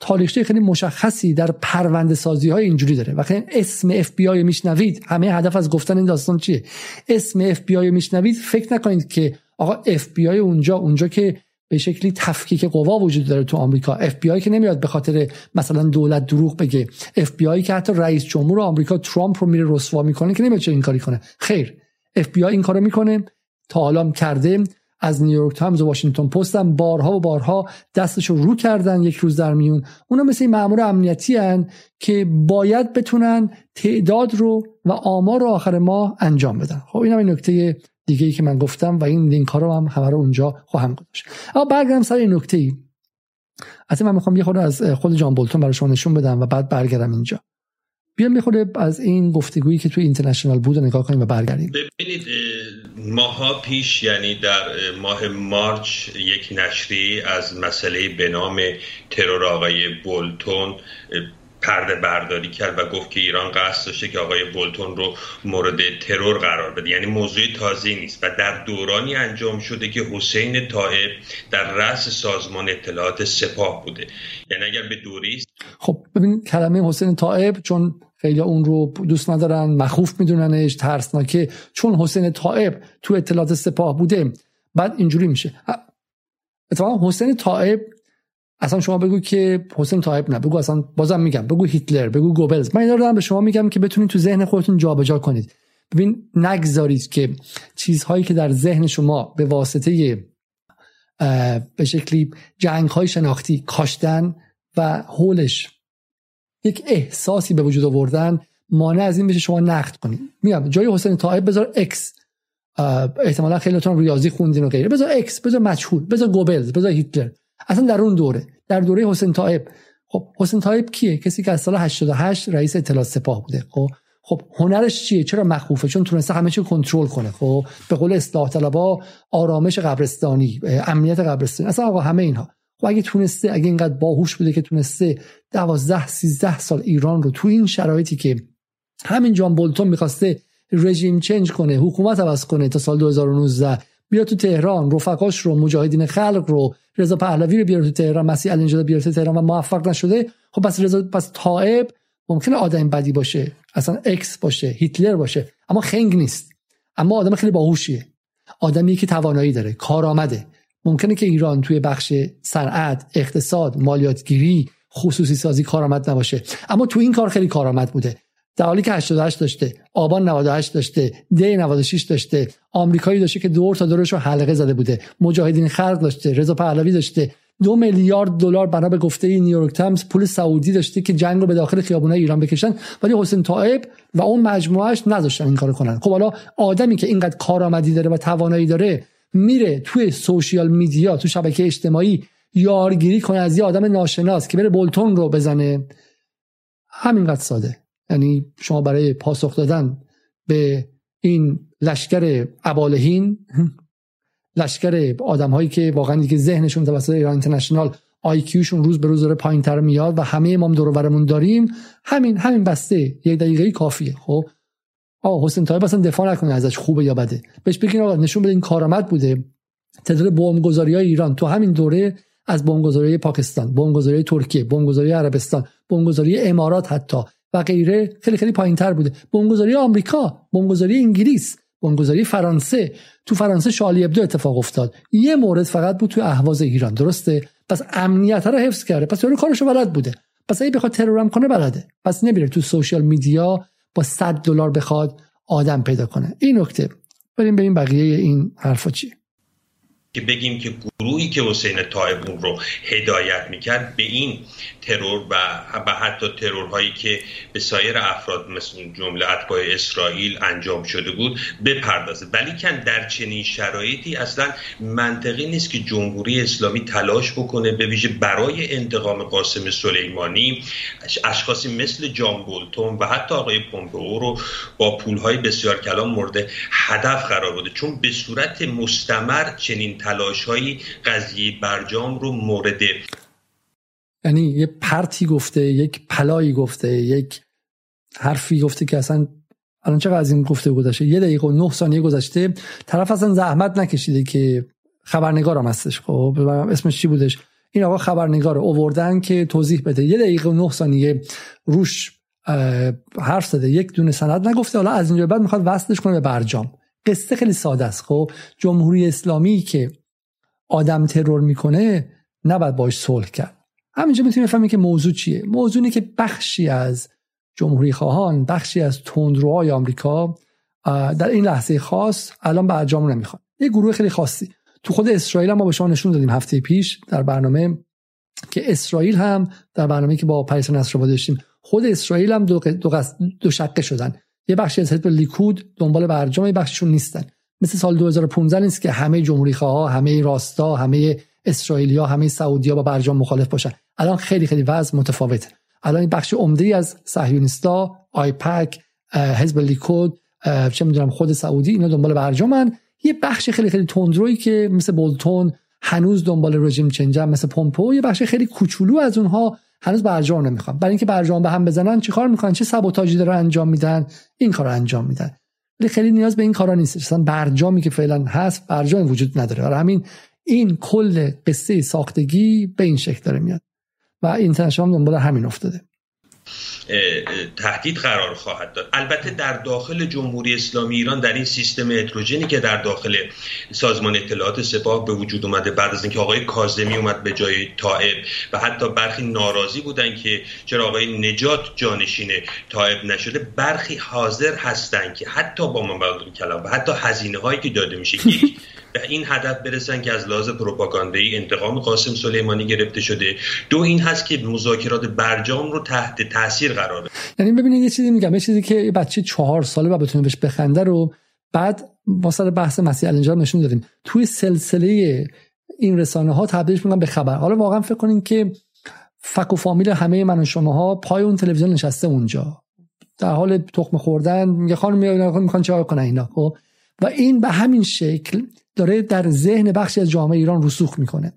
تاریخچه خیلی مشخصی در پرونده سازی های اینجوری داره. وقتی اسم اف بی آی میشنوید همه هدف از گفتن این داستان چیه؟ اسم اف بی آی میشنوید فکر نکنید که آقا اف بی آی اونجا اونجا که به شکلی تفکیک قوا وجود داره تو آمریکا. اف بی آی که نمیاد به خاطر مثلا دولت دروغ بگه. اف بی آی که حتی رئیس جمهور آمریکا ترامپ رو میره رسوا می‌کنه که نمیاد چه این کاری کنه. خیر. اف بی آی این کارو می‌کنه. تا حالا کرده. از نیویورک تایمز و واشنگتن پست هم بارها و بارها دستش رو رو کردن یک روز در میون. اونا مثل مامور امنیتی هن که باید بتونن تعداد رو و آمار رو آخر ماه انجام بدن. خب این هم نکته دیگه ای که من گفتم و این لینک ها رو هم همه رو اونجا خواهم گذاشت. اما برگردم سر این نکته ای. از من می‌خوام یه خورده از خود جان بولتون برای شما نشون بدم و بعد برگردم اینجا. بیام می‌خوره از این گفتگویی که توی اینترنشنال بود و نگاه کنیم و برگردیم. ببینید ماها پیش یعنی در ماه مارچ یک نشری از مسئله به نام ترور آقای بولتون پرده برداری کرد و گفت که ایران قصد داشته که آقای بولتون رو مورد ترور قرار بده. یعنی موضوع تازه نیست و در دورانی انجام شده که حسین طائب در رأس سازمان اطلاعات سپاه بوده. یعنی اگر به دوری خب ببین کلمه حسین طائب چون خیلی اون رو دوست ندارن مخوف میدوننش ترسناکه چون حسین طائب تو اطلاعات سپاه بوده بعد اینجوری میشه. اتفاقا حسین طائب اصلا شما بگو که حسین طائب نه. بگو اصلا بازم میگم. بگو هیتلر بگو گوبلز. من اینا رو به شما میگم که بتونید تو ذهن خودتون جابجا کنید. ببین نگذارید که چیزهایی که در ذهن شما به واسطه به شکلی جنگ های شناختی کاشتن و حولش یک احساسی به وجود آوردن مانع از این بشه شما نقد کنید. میگم جای حسین طائب بذار X احتمالا خیلیتون ریاضی خوندین و غیره. بذار X بذار مجهول بذار گوبلز بذار هیتلر. اصلا در اون دوره در دوره حسین طائب خب حسین طائب کیه؟ کسی که از سال 88 رئیس اطلاعات سپاه بوده. خب خب هنرش چیه؟ چرا مخوفه؟ چون تونسته همه چی کنترل کنه. خب به قول اصلاح طلبا آرامش قبرستانی امنیت قبرستانی. اصلا آقا همه اینها. خب اگه تونسته اگه اینقدر باهوش بوده که تونسته 12 13 سال ایران رو تو این شرایطی که همین جان بولتون می‌خواسته رژیم چنج کنه حکومت عوض کنه تا سال 2019 بیا تو تهران رفقاش رو مجاهدین خلق رو. رضا پهلوی رو بیاره تو تهران مسیح الانجا بیاره تو تهران و موفق نشده. خب پس رضا پس طائب ممکنه آدم بدی باشه اصلا اکس باشه هیتلر باشه اما خنگ نیست. اما آدم خیلی باهوشیه. آدمی که توانایی داره کارآمده. ممکنه که ایران توی بخش صنعت اقتصاد مالیاتگیری خصوصی سازی کارآمد نباشه. اما تو این کار خیلی کارآمد بوده. در حالی که 88 داشته آبان 98 داشته دی 96 داشته آمریکایی داشته که دور تا دورش رو حلقه زده بوده مجاهدین خلق داشته رضا پهلوی داشته دو میلیارد دلار بنا به گفته نیویورک تایمز پول سعودی داشته که جنگ رو به داخل خیابونای ایران بکشن ولی حسین طائب و اون مجموعهش نذاشتن این کارو کنن. خب حالا آدمی که اینقدر کارآمدی داره و توانایی داره میره توی سوشیال میدیا تو شبکه اجتماعی یارگیری کنه از یه آدم ناشناس که بره بولتون رو بزنه. همینقدر ساده. یعنی شما برای پاسخ دادن به این لشکر ابالهین لشکر آدم هایی که واقعا دیگه ذهنشون توسط ایران اینترنشنال آیکیوشون روز به روز داره پایین تر میاد و همه ما دور برمون داریم همین همین بسته. یک دقیقه کافیه. خب؟ آه حسین طایب اصلا دفاع نکنه ازش خوبه یا بده؟ بهش بگین آقا نشون بده این کارآمد بوده. تعداد بمبگذاری های ایران تو همین دوره از بمبگذاری پاکستان بمبگذاری ترکیه بمبگذاری عربستان بمبگذاری امارات حتی و غیره خیلی خیلی پایینتر بوده. بمبگذاری آمریکا بمبگذاری انگلیس بمبگذاری فرانسه. تو فرانسه شالی ابدو اتفاق افتاد. یه مورد فقط بود تو اهواز ایران درسته؟ پس امنیت رو حفظ کرده. پس یارو کارشو بلد بوده. پس اگه بخواد ترورم کنه بلده. پس نمیره تو سوشال میدیا با 100 دلار بخواد آدم پیدا کنه. این نکته. بریم ببین بقیه این حرفا چیه. که بگیم که گروهی که حسین طایب اون رو هدایت می‌کرد به این ترور و, حتی ترورهایی که به سایر افراد مثل جمله اتباع اسرائیل انجام شده بود بپردازه ولی کن در چنین شرایطی اصلا منطقی نیست که جمهوری اسلامی تلاش بکنه به ویژه برای انتقام قاسم سلیمانی اشخاصی مثل جان بولتون و حتی آقای پومپئو رو با پولهای بسیار کلان مورد هدف قرار بده چون به صورت مستمر چنین تلاشهایی قضیه برجام رو مورد یعنی یه پرتی گفته یک پلایی گفته یک حرفی گفته که اصلا الان چقدر از این گفته گذشته؟ یه دقیقه و نه ثانیه گذشته. طرف اصلا زحمت نکشیده که خبرنگارم هستش. خب اسمش چی بودش؟ این آقا خبرنگار اووردن که توضیح بده. یه دقیقه و نه ثانیه روش حرف زده. یک دونه سند نگفته. حالا از اینجا بعد می‌خواد وصلش کنه به برجام. قصه خیلی ساده است. خب جمهوری اسلامی که آدم ترور می‌کنه نباید باش صلح کرد. همینجا می‌تونیم بفهمیم که موضوع چیه. موضوع اینه که بخشی از جمهوری خواهان بخشی از تندروهای آمریکا در این لحظه خاص الان برجام نمی‌خوان. یه گروه خیلی خاصی. تو خود اسرائیل هم ما به شما نشون دادیم هفته پیش در برنامه که اسرائیل هم در برنامه که با پریس نصر داشتیم. خود اسرائیل هم دو, دو, دو شقه شدن. یه بخشی از حزب لیکود دنبال برجام یه بخششون نیستن. مثل سال 2015 نیست که همه جمهوری خواه همه راستا همه اسرائیلیا همه سعودیا با برجام مخالف باشن. الان خیلی خیلی وضع متفاوته. الان این بخش عمده از صهیونیستا آیپک حزب لیکود چه می‌دونم خود سعودی اینا دنبال برجامن. یه بخش خیلی خیلی تندرویی که مثل بولتون هنوز دنبال رژیم چنج مثل پومپو یه بخش خیلی کوچولو از اونها هنوز برجام نمی‌خوان. برای اینکه برجام به هم بزنن چیکار می‌کنن؟ چه سبوتاژی داره انجام میدن؟ این کار انجام میدن. خیلی نیاز به این کارا نیست اصلا برجامی که فعلا هست برجام وجود نداره. برای همین این کل قصه ساختگی به این شکل داره میاد. و اینترنشنال دنبال همین افتاده. تهدید قرار خواهد داد. البته در داخل جمهوری اسلامی ایران در این سیستم هتروژنی که در داخل سازمان اطلاعات سپاه به وجود اومده بعد از اینکه آقای کاظمی اومد به جای طائب و حتی برخی ناراضی بودن که چرا آقای نجات جانشین طائب نشده برخی حاضر هستند که حتی با مبالغه کلام و حتی هزینه هایی که داده میشه *laughs* به این هدف برسن که از لحاظ پروپاگاندایی انتقام قاسم سلیمانی گرفته شده. دو این هست که مذاکرات برجام رو تحت تاثیر قرار بده. یعنی ببینید یه چیزی میگم یه چیزی که بچه چهار ساله و بتونه بهش بخنده رو بعد ما سر بحث مسیح الانجا نشون دادیم. توی سلسله این رسانه ها تبدیلش می‌کنن به خبر. حالا واقعا فکر کنین که فک و فامیل همه من و شماها پای اون تلویزیون نشسته اونجا. در حال تخم خوردن میگه خانم می‌خوان چه کنن اینا خب؟ و این به همین شکل داره در ذهن بخشی از جامعه ایران رسوخ می‌کنه.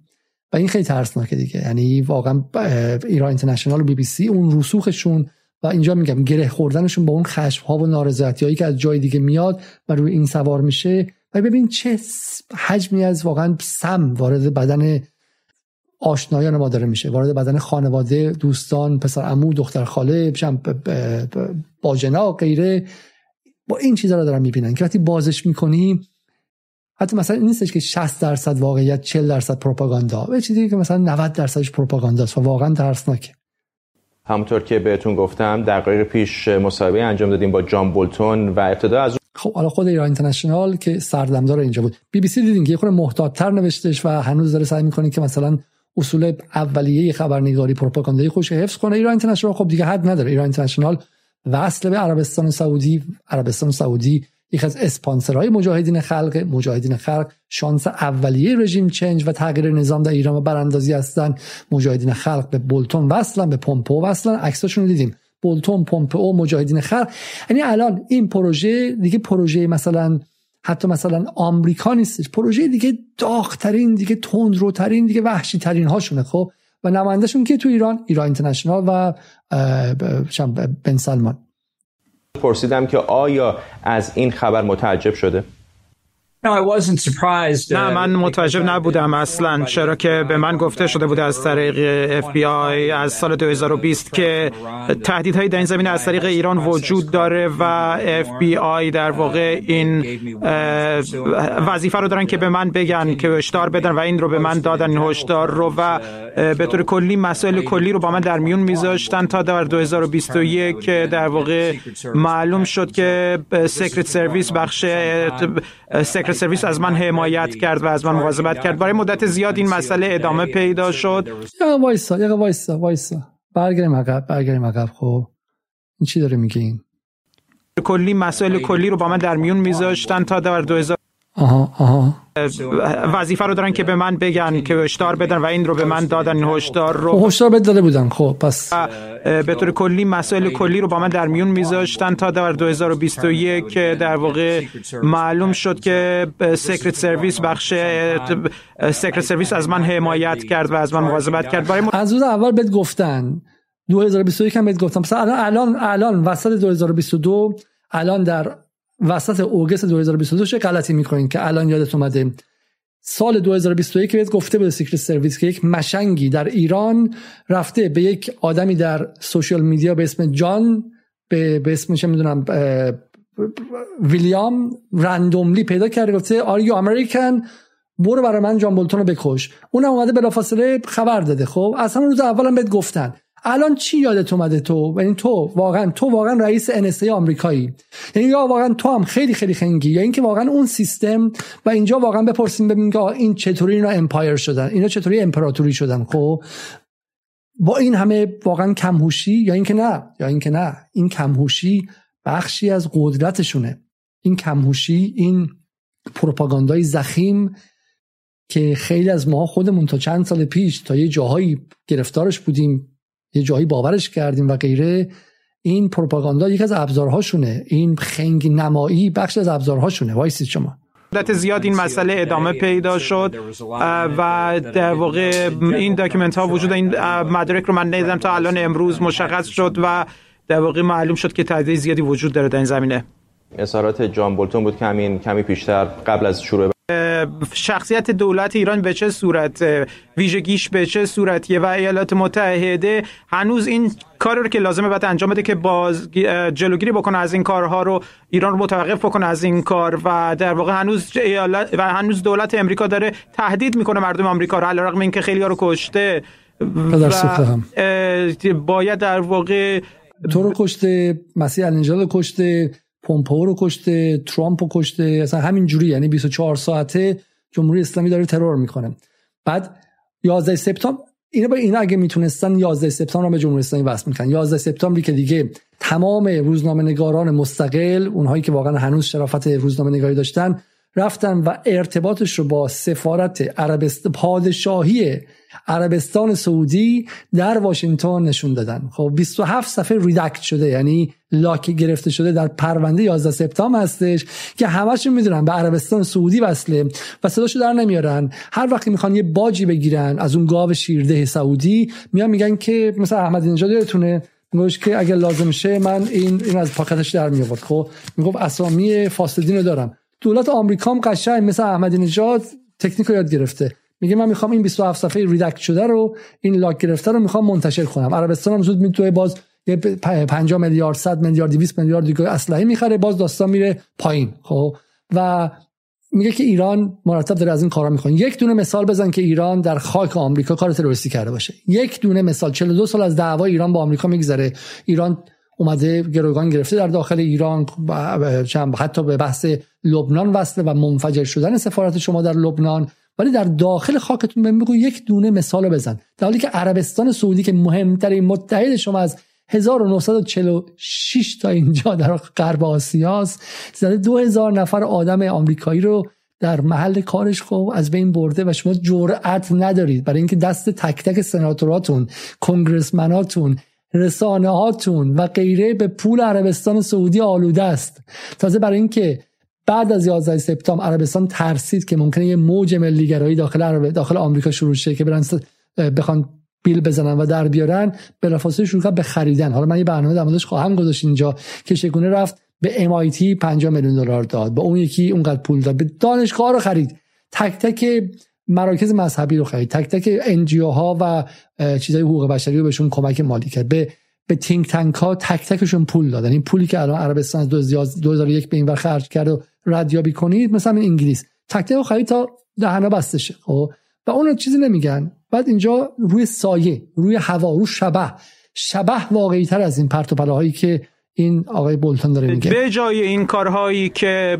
و این خیلی ترسناکه دیگه. یعنی واقعا ایران اینترنشنال و بی بی سی اون رسوخشون و اینجا میگم گره خوردنشون با اون خشم ها و نارضایتی هایی که از جای دیگه میاد و روی این سوار میشه. و ببین چه حجمی از واقعا سم وارد بدن آشنایان ما داره میشه. وارد بدن خانواده دوستان پسر عمو دختر خاله باجنا غیره. با این چیزا رو دارن می‌بینن که وقتی بازش می‌کنی حتی مثلا این نیستش که 60 درصد واقعیت 40 درصد پروپاگاندا. و چیزی که مثلا 90 درصدش پروپاگاندا است و واقعا ترسناکه. همونطور که بهتون گفتم دقایق پیش مصاحبه انجام دادیم با جان بولتون و ابتدا از خب حالا خود ایران اینترنشنال که سردمدار اینجا بود. بی بی سی دیدین که یه خورده محتاط‌تر نوشتش و هنوز داره سعی می‌کنه که مثلا اصول اولیه خبرنگاری پروپاگاندایی خوش حفظ کنه. ایران اینترنشنال خب دیگه حد نداره. ایران اینترنشنال وصل به عربستان سعودی عربستان سعودی یک از اسپانسرهای مجاهدین خلق مجاهدین خلق شانس اولیه رژیم چنج و تغییر نظام در ایران و براندازی هستن. مجاهدین خلق به بولتون وصلن به پومپو وصلن. عکساشون رو دیدیم. بولتون پومپو مجاهدین خلق. یعنی الان این پروژه دیگه پروژه مثلا حتی مثلا آمریکا نیستش. پروژه دیگه داغترین دیگه تندروترین دیگه وحشی ترین هاشونه خب؟ و نمایندهشون که تو ایران؟ ایران اینترنشنال و بن سلمان. پرسیدم که آیا از این خبر متعجب شده؟ نه من متعجب نبودم اصلا. چرا که به من گفته شده بود از طریق FBI از سال 2020 که تهدیدهایی در این زمینه از طریق ایران وجود داره و FBI در واقع این وظیفه رو دارن که به من بگن که هشدار بدن و این رو به من دادن این هشدار رو و به طور کلی مسائل کلی رو با من در میون میذاشتن تا در 2021 در واقع معلوم شد که Secret Service بخش Secret Service از من حمایت کرد و از من مواظبت کرد. برای مدت زیاد این مسئله ادامه پیدا شد. یا وایسا یا وایسا وایسا. برگردیم عقب برگردیم عقب خب. این چی داره میگه این؟ کلی مسائل کلی رو با من در میون میذاشتن تا در 2000 آها آها. وظیفه رو دارن که به من بگن که هشدار بدن و این رو به من دادن این هشدار رو. خب، هشدار بد داده بودن. خب پس. به طور کلی مسائل کلی رو با من در میون میذاشتن تا در 2021 که در واقع معلوم شد که Secret Service بخش Secret Service از من حمایت کرد و از من مواظبت کرد. برای از روز اول بهت گفتن. 2021 هم بهت گفتم. مثلا الان الان وسط 2022 الان در وسط اوگست 2022 چه غلطی می‌کنین که الان یادت اومده. سال 2021 بهت گفته بود Secret Service که یک مشنگی در ایران رفته به یک آدمی در social media به اسم جان به, به اسم چه می‌دونم ویلیام randomly پیدا کرده گفته are you American؟ برو برای من جان بولتون رو بکش. اونم اومده بلافاصله خبر داده. خب از همون روز اولم بهت گفتن. الان چی یادت اومده تو؟ یعنی تو واقعا تو واقعا رئیس NSA آمریکایی. یعنی یا واقعا تو هم خیلی خیلی خنگی یا اینکه واقعا اون سیستم و اینجا واقعا بپرسیم ببینیم که این چطوری اینا امپایر شدن؟ اینا چطوری امپراتوری شدن؟ خب با این همه واقعا کمهوشی یا اینکه نه؟ یا اینکه نه این کمهوشی بخشی از قدرتشونه. این کمهوشی این پروپاگاندای زخیم که خیلی از ما خودمون تا چند سال پیش تا یه جاهایی گرفتارش بودیم یه جایی باورش کردیم و غیره. این پروپاگاندا یک از ابزارهاشونه. این خنگ نمایی بخش از ابزارهاشونه. وایسید شما. مدت زیاد این مسئله ادامه پیدا شد و در واقع این document ها وجود این مدرک رو من ندیدم تا الان امروز مشخص شد و در واقع معلوم شد که تعدیل زیادی وجود داره در این زمینه. اظهارات جان بولتون بود که همین کمی پیشتر قبل از شروع شخصیت دولت ایران به چه صورت ویژگیش به چه صورتیه و ایالات متحده؟ هنوز این کار رو که لازمه باید انجام بده که باز جلوگیری بکنه از این کارها رو ایران رو متوقف بکنه از این کار و در واقع هنوز ایالات و هنوز دولت امریکا داره تهدید می‌کنه مردم آمریکا رو علیرغم اینکه خیلی ها رو کشته و باید در واقع تو رو کشته مسیح النجاد کشته پومپو رو کشته ترامپ رو کشته اصلا همین جوری یعنی 24 ساعته جمهوری اسلامی داره ترور می‌کنه. بعد 11 سپتامبر اینا با اینا اگه می‌تونستن 11 سپتامبر رو به جمهوری اسلامی وصل می‌کنن. 11 سپتامبری که دیگه تمام روزنامه نگاران مستقل اونهایی که واقعا هنوز شرافت روزنامه نگاری داشتن رفتن و ارتباطش رو با سفارت عربست پادشاهی عربستان سعودی در واشنگتن نشون دادن. خب 27 صفحه ریدکت شده یعنی لاک گرفته شده در پرونده 11 سپتامبر هستش که همشون می‌دونن به عربستان سعودی وصله و صداشو در نمیارن. هر وقتی می‌خوان یه باجی بگیرن از اون گاو شیرده سعودی میان میگن که مثلا احمد نژاد یادتونه میگوش که اگر لازم شه من این این از پاکتش در می آورد خب می‌گفت اسامی فاسدین رو دارم. دولت آمریکا هم قشنگ مثل احمدی نژاد تکنیک رو یاد گرفته. میگه من می‌خوام این 27 صفحه ریدکت شده رو این لاک گرفته رو می‌خوام منتشر کنم. عربستان هم زود می‌تونه باز 50 میلیارد 100 میلیارد 200 میلیارد دیگه اسلحه می‌خره باز داستان میره پایین خب؟ و میگه که ایران مرتب داره از این کارا می‌کنه. یک دونه مثال بزن که ایران در خاک آمریکا کار تروریستی کرده باشه. یک دونه مثال 42 سال از دعوا ایران با آمریکا میگذره. ایران اومده گروگان گرفته در داخل ایران حتی به بحث لبنان وصله و منفجر شدن سفارت شما در لبنان. ولی در داخل خاکتون بهم بگو یک دونه مثال بزن. در حالی که عربستان سعودی که مهمترین متحد شما از 1946 تا اینجا در غرب آسیاست زده 2000 نفر آدم آمریکایی رو در محل کارش خب از بین برده و شما جرأت ندارید. برای اینکه دست تک تک سناتوراتون کنگرسمناتون رسانه هاتون و غیره به پول عربستان سعودی آلوده است. تازه برای اینکه بعد از 11 سپتامبر عربستان ترسید که ممکنه یه موج ملیگرایی داخل عرب داخل آمریکا شروع شه که برن بخوان بیل بزنن و در بیارن بلافاصله شروع به خریدن. حالا من یه برنامه در موردش خواهم گذاشت اینجا که چگونه رفت به MIT 50 میلیون دلار داد. به اون یکی اونقدر پول داد. به دانشگاه رو خرید. تک تک مراکز مذهبی رو خرید. تک تک انجیو ها و چیزای حقوق بشری رو بهشون کمک مالی کرد. به به تینک تنک ها تک تکشون پول دادن. این پولی که الان عربستان از 2001 به این ور خرج کرد و ردیابی کنید مثلا انگلیس. تک تک خرید تا دهنا بسته شه خب؟ و اون چیزی نمیگن. بعد اینجا روی سایه روی هوا رو شبه. شبه واقعی تر از این پرت و که این آقای بولتون داره میگه. به جای این کارهایی که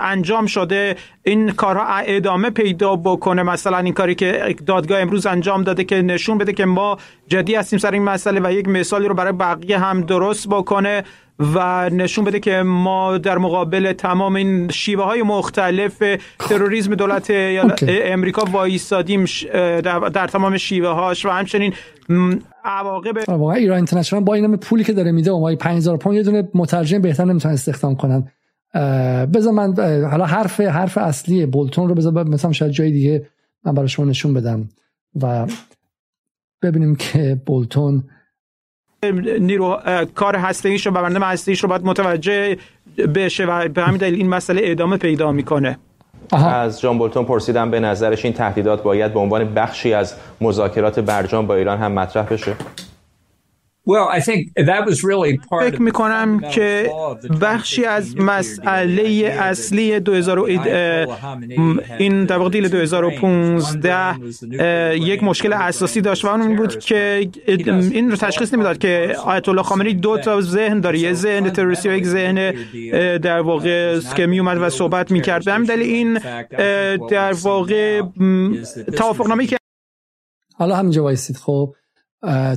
انجام شده این کارها ادامه پیدا بکنه مثلا این کاری که دادگاه امروز انجام داده که نشون بده که ما جدی هستیم سر این مسئله و یک مثالی رو برای بقیه هم درست بکنه. و نشون بده که ما در مقابل تمام این شیوه های مختلف تروریسم دولت امریکا وایستادیم در تمام شیوه هاش و همچنین عواقب واقعا ایران اینترنشنال با این پولی که داره میده ما 5000 پوند یه دونه مترجم بهتر نمی‌تونن استخدام کنن. بذار من حالا حرف حرف اصلی بولتون رو بذار مثلا شاید جای دیگه من برای شما نشون بدم و ببینیم که بولتون نیرو کار هسته ایش رو برنده هسته ایش رو باید متوجه بشه و به همین دلیل این مسئله ادامه پیدا می‌کنه. از جان بولتون پرسیدم به نظرش این تهدیدات باید به عنوان بخشی از مذاکرات برجام با ایران هم مطرح بشه؟ فکر می کنم که بخشی از مسئله اصلی 2000 این در دیل 2015 یک مشکل اساسی داشت و اون بود که این رو تشخیص نمی‌داد که آیت الله خامنه‌ای دو تا ذهن داره یه ذهن تروریستی و یک ذهن در واقع که می اومد و صحبت می‌کرد. به همین دلیل این در واقع توافقنامه‌ای که حالا همینجا وایسید. خب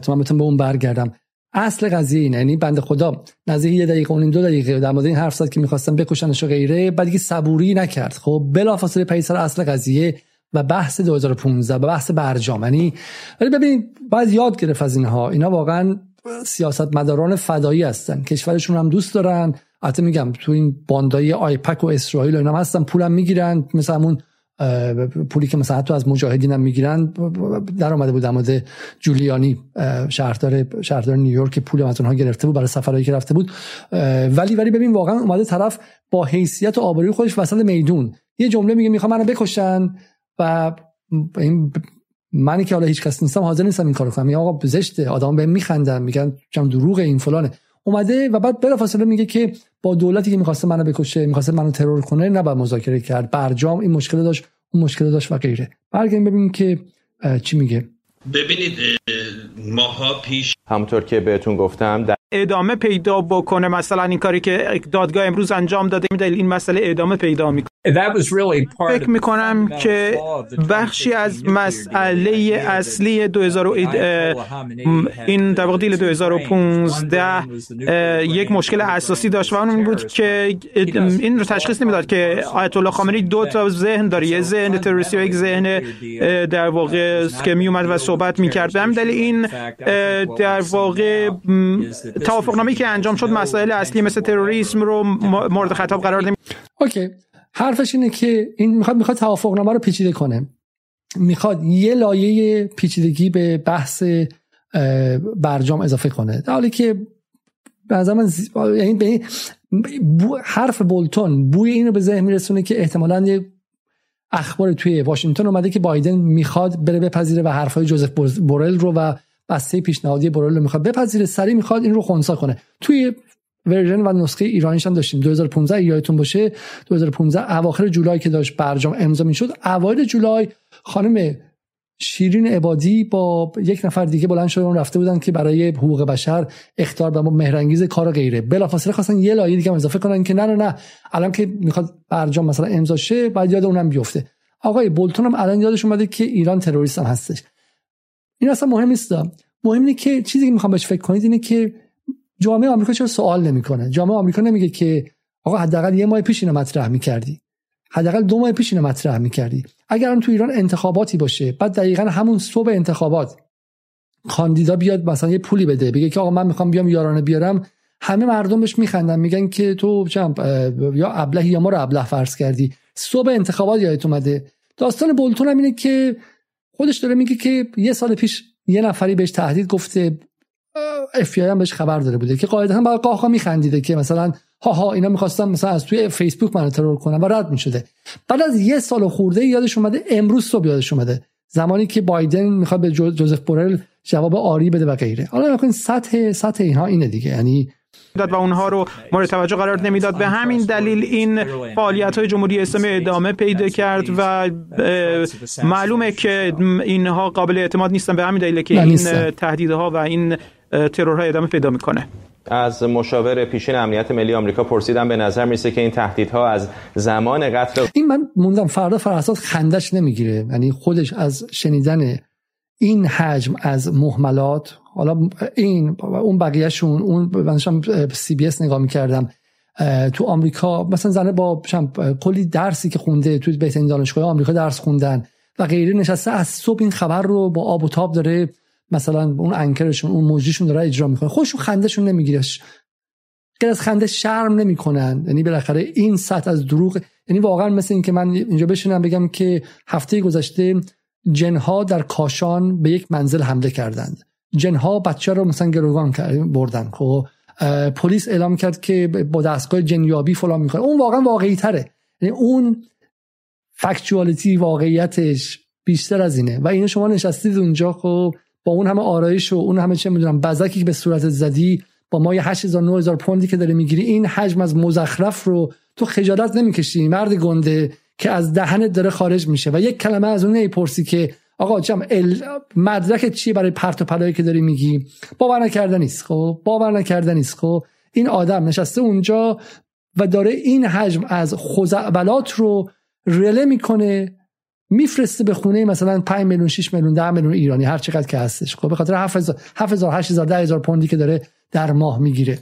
تو من بتونم به اون برگردم. اصل قضیه اینه یعنی بنده خدا نزدیک یه دقیقه اون دو دقیقه در مورد این حرف زد که می‌خواستن بکشنش و غیره بعد دیگه صبوری نکرد. خب بلافاصله پی سر اصل قضیه و بحث 2015 و بحث برجام. یعنی ولی ببینید باید یاد گرفت از اینها. اینا واقعا سیاست مداران فدایی هستن. کشورشون هم دوست دارن. البته میگم تو این باندای آیپک و اسرائیل و اینا هستن پولم می‌گیرن. مثل همون پولی که مثلا حتی از مجاهدین هم می‌گیرن در آمده بود در جولیانی شهردار شهردار نیویورک. پول از اونها گرفته بود برای سفرهایی که رفته بود. ولی ولی ببین واقعا اومده طرف با حیثیت و آبروی خودش وسط میدون. یه جمله میگه می‌خوام منو بکشن و این منی که حالا هیچ کس نیستم حاضر نیستم این کارو کنم. یا آقا زشته. آدم به میخندن میگن چم دروغ این فلانه. اومده و بعد بلافاصله میگه که با دولتی که می‌خواسته منو بکشه می‌خواسته منو ترور کنه نباید مذاکره کرد. برجام این مشکل داشت اون مشکل داشت و غیره. برگردیم ببینیم که چی میگه. ببینید ماها پیش همونطور که بهتون گفتم در ادامه پیدا بکنه مثلا این کاری که دادگاه امروز انجام داده میده این مسئله ادامه پیدا می‌کنه. فکر می کنم که بخشی از مسئله اصلی 2000 این در واقع دیل 2015 یک مشکل اساسی داشت و اون این بود که این رو تشخیص نمی‌داد که آیت الله خامنه‌ای دو تا ذهن داره یه ذهن تروریستی و یک ذهن در واقع که می اومد و صحبت می‌کرد به همین دلیل این در واقع توافقنامه‌ای که انجام شد مسائل اصلی مثل تروریسم رو مورد خطاب قرار نمی اوکی. حرفش اینه که این می‌خواد می‌خواد توافقنامه رو پیچیده کنه. می‌خواد یه لایه پیچیدگی به بحث برجام اضافه کنه. در حالی که به من یعنی به حرف بولتون بوی اینو به ذهن میرسونه که احتمالا یه اخبار توی واشنگتن اومده که بایدن می‌خواد بره بپذیره و حرفای جوزف بورل رو و بسته پیشنهادی بورل رو می‌خواد بپذیره. سری می‌خواد این رو خونسا کنه. توی ورژن و نسخه ایرانیش هم داشتیم. 2015 یادتون باشه. 2015 اواخر جولای که داشت برجام امضا می‌شد. اوایل جولای خانم شیرین عبادی با یک نفر دیگه بلند شدن رفته بودن که برای حقوق بشر اختار به مهرنگیز کار غیره. بلافاصله خواستن یه لایه دیگه اضافه کنن که نه نه نه. الان که می‌خواد برجام مثلا امضا شه بعد یاد اونم بیفته. آقای بولتون هم الان یادش اومده که ایران تروریست هم هستش. این اصلا مهم نیست مهم اینه که چیزی که می‌خوام بهش فکر کنید اینه که جامعه آمریکا چرا سوال نمی‌کنه؟ جامعه آمریکا نمیگه که آقا حداقل یه ماه پیش اینو مطرح می‌کردی. حداقل دو ماه پیش اینو مطرح می‌کردی. اگر هم تو ایران انتخاباتی باشه بعد دقیقا همون صبح انتخابات کاندیدا بیاد مثلا یه پولی بده بگه که آقا من می‌خوام بیام یارانه بیارم. همه مردم بهش میخندن میگن که تو یا ابلهی یا ما رو ابله فرض کردی. صبح انتخابات یادت اومده. داستان بولتون هم اینه که خودش داره میگه که یه سال پیش یه نفری بهش تهدید گفته اف هم بهش خبر داره بوده که قاعدتا با قاقا میخندیده که مثلا ها ها اینا می‌خواستن مثلا از توی فیسبوک منو ترور کنن و رد می‌شده. بعد از یه سال خورده یادش اومده امروز صبح یادش اومده. زمانی که بایدن می‌خواد به جوزف بورل جواب آری بده و غیره. حالا نکنین سطح سطح اینها اینه دیگه. یعنی داد و اونها رو مورد توجه قرار نمی‌داد. به همین دلیل این فعالیت های جمهوری اسلامی ادامه پیدا کرد و معلومه که اینها قابل اعتماد نیستن. به همین دلیل که این تهدیدها و این ترورها ادامه پیدا می‌کنه. از مشاور پیشین امنیت ملی آمریکا پرسیدم به نظر می‌رسه که این تهدیدها از زمان قتل این من موندم فردا فراسات خندش نمی‌گیره. یعنی خودش از شنیدن این حجم از محملات حالا این اون بقیهشون اون منشم سی بی اس نگاه می‌کردم تو آمریکا مثلا زنه با کلی درسی که خونده تو بهترین دانشگاه آمریکا درس خوندن و غیره نشسته از صبح این خبر رو با آب و تاب داره. مثلا اون انکرشون اون موجیشون داره اجرا می‌کنه. خودشون خندهشون نمی‌گیره. غیر از خنده شرم نمی‌کنن. یعنی بالاخره این سطح از دروغ یعنی واقعا مثل این که من اینجا بشینم بگم که هفته گذشته جنها در کاشان به یک منزل حمله کردند. جنها بچه رو مثلا گروگان بردن. خب پلیس اعلام کرد که با دستگاه جنیابی فلان می‌کنه. اون واقعا واقعی تره یعنی اون فکچوالیتی واقعیتش بیشتر از اینه. و اینو شما نشستید اونجا خب با اون همه آرایش و اون همه چه می‌دونم بزکی که به صورت زدی با ما یه 8000 9000 پوندی که داره می‌گیری این حجم از مزخرف رو تو خجالت نمی‌کشی مرد گنده که از دهنت داره خارج میشه. و یک کلمه از اون نمی‌پرسی که آقا جم مدرک چیه برای پرت و پلایی که داری میگی؟ باور نکردن نیست خب؟ باور نکردن نیست خب؟ این آدم نشسته اونجا و داره این حجم از خزعبلات رو رله می‌کنه میفرسته به خونه مثلا 5 میلیون 6 میلیون 10 میلیون ایرانی هر چقدر که هستش. خب به خاطر 7000 7000 8000 10000 پوندی که داره در ماه می‌گیره.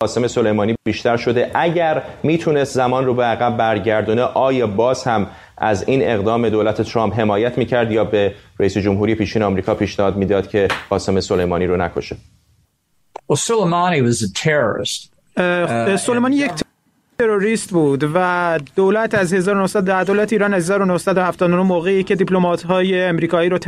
قاسم سلیمانی بیشتر شده. اگر می‌تونست زمان رو به عقب برگردونه آیا باز هم از این اقدام دولت ترامپ حمایت می‌کرد یا به رئیس جمهوری پیشین آمریکا پیشنهاد می‌داد که قاسم سلیمانی رو نکشه؟ Well, Soleimani was a terrorist. سلیمانی یک تروریست بود و دولت از 1910 دولت ایران از 1979 موقعی که دیپلمات های امریکایی رو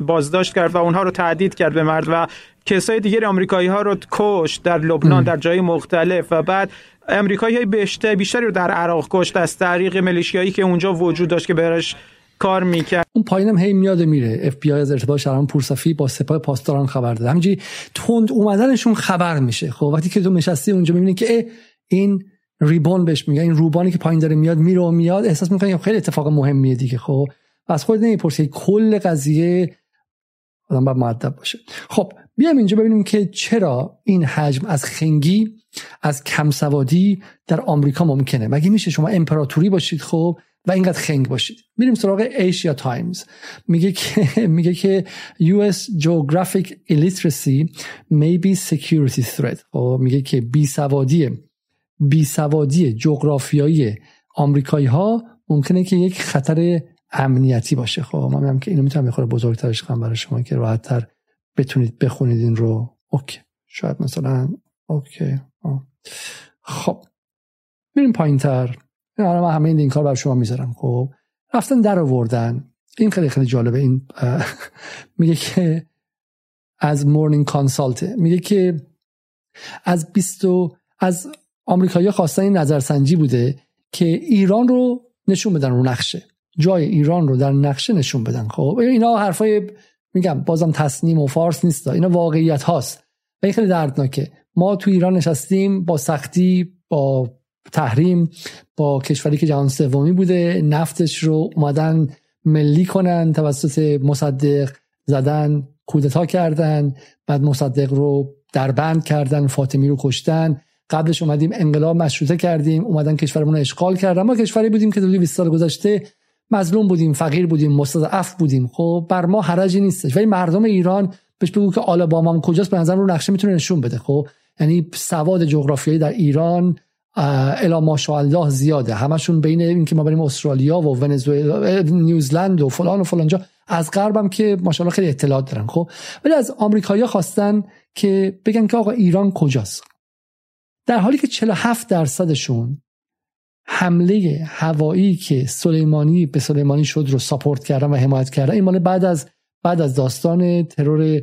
بازداشت کرد و اونها رو تهدید کرد به مرد و کسای دیگر آمریکایی ها رو کشت در لبنان در جای مختلف و بعد امریکایی های بیشتر بیشتری رو در عراق کشت از طریق ملیشیایی که اونجا وجود داشت که برش کار می‌کرد. اون پایینم هی میاد میره. اف بی آی از ارتباط شهرام پورصفی با سپاه پاسداران خبر داده. همینجوری تند اومدنشون خبر میشه. خب وقتی که تو نشستی اونجا می‌بینی که این ریبون بهش میگه این روبانی که پایین داره میاد میره و میاد. احساس می‌کنی خیلی اتفاق مهمیه دیگه خب. از خود نمی‌پرسی. کل قضیه آدم باید معدب باشه. خب بیایم اینجا ببینیم که چرا این حجم از خنگی از کمسوادی در آمریکا ممکنه. مگه میشه شما امپراتوری باشید خب و اینقدر خنگ باشید؟ میریم سراغ ایشیا تایمز میگه که *laughs* میگه که US geographic illiteracy may be security threat. خب میگه که بی سوادی بی سوادی جغرافیایی آمریکایی ها ممکنه که یک خطر امنیتی باشه. خب من میگم که اینو می‌تونم یه خورده بزرگترش کنم برای شما که راحتتر بتونید بخونید این رو. okay. شاید مثلا okay. خب. میریم پایین تر حالا من همه این لینک ها برای شما می‌ذارم. خب. رفتن در آوردن. این خیلی خیلی جالبه. این *laughs* میگه که از Morning Consult میگه که از 20 از آمریکایی‌ها خواستن این نظرسنجی بوده که ایران رو نشون بدن رو نقشه. جای ایران رو در نقشه نشون بدن. خب اینا حرفای میگم بازم تصنیم و فارس نیست. اینا واقعیت هاست. و این خیلی دردناکه. ما تو ایران نشستیم با سختی با تحریم با کشوری که جهان سومی بوده نفتش رو اومدن ملی کنن توسط مصدق زدن کودتا کردن بعد مصدق رو در بند کردن فاطمی رو کشتن. قبلش اومدیم انقلاب مشروطه کردیم اومدن کشورمون رو اشغال کردن. ما کشوری بودیم که 20 سال گذشته مظلوم بودیم فقیر بودیم مستضعف بودیم. خب بر ما حرجی نیستش. ولی مردم ایران بهش بگو که آلاباما کجاست به نظر رو نقشه می‌تونه نشون بده. خب یعنی سواد جغرافیایی در ایران الا ماشاءالله زیاده. همشون بین اینکه ما بریم استرالیا و ونزوئلا نیوزلند و فلان و فلانجا از غربم که ماشاءالله خیلی اطلاعات دارن. خب ولی از آمریکایی‌ها خواستن که بگن که آقا ایران کجاست. در حالی که 47 درصدشون حمله هوایی که سلیمانی به سلیمانی شد رو ساپورت کردن و حمایت کردن این مال بعد از بعد از داستان ترور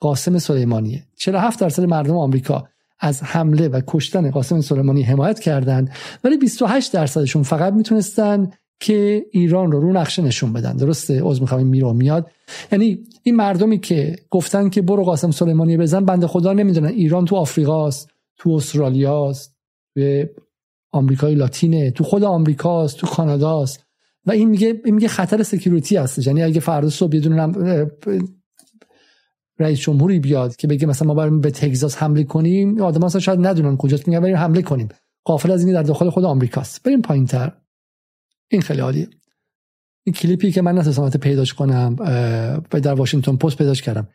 قاسم سلیمانیه. 47 درصد مردم آمریکا از حمله و کشتن قاسم سلیمانی حمایت کردند ولی 28 درصدشون فقط می‌تونستن که ایران رو رو نقشه نشون بدن. درسته؟ عذر می‌خوام میرو میاد. یعنی این مردمی که گفتن که برو قاسم سلیمانی بزن بنده خدا نمی‌دونن ایران تو آفریقاست. تو استرالیاست تو آمریکای لاتینه تو خود آمریکاست تو کاناداست و این میگه این میگه خطر security هست. یعنی اگه فردا صبح یه رئیس جمهوری بیاد که بگه مثلا ما بریم به تگزاس حمله کنیم آدم اصلا شاید ندونن کجاست میگن بریم حمله کنیم. غافل از این در داخل خود آمریکاست بریم پایین تر. این خیلی عالیه. این کلیپی که من نتونستم پیداش کنم و در واشنگتن پست پیداش کردم.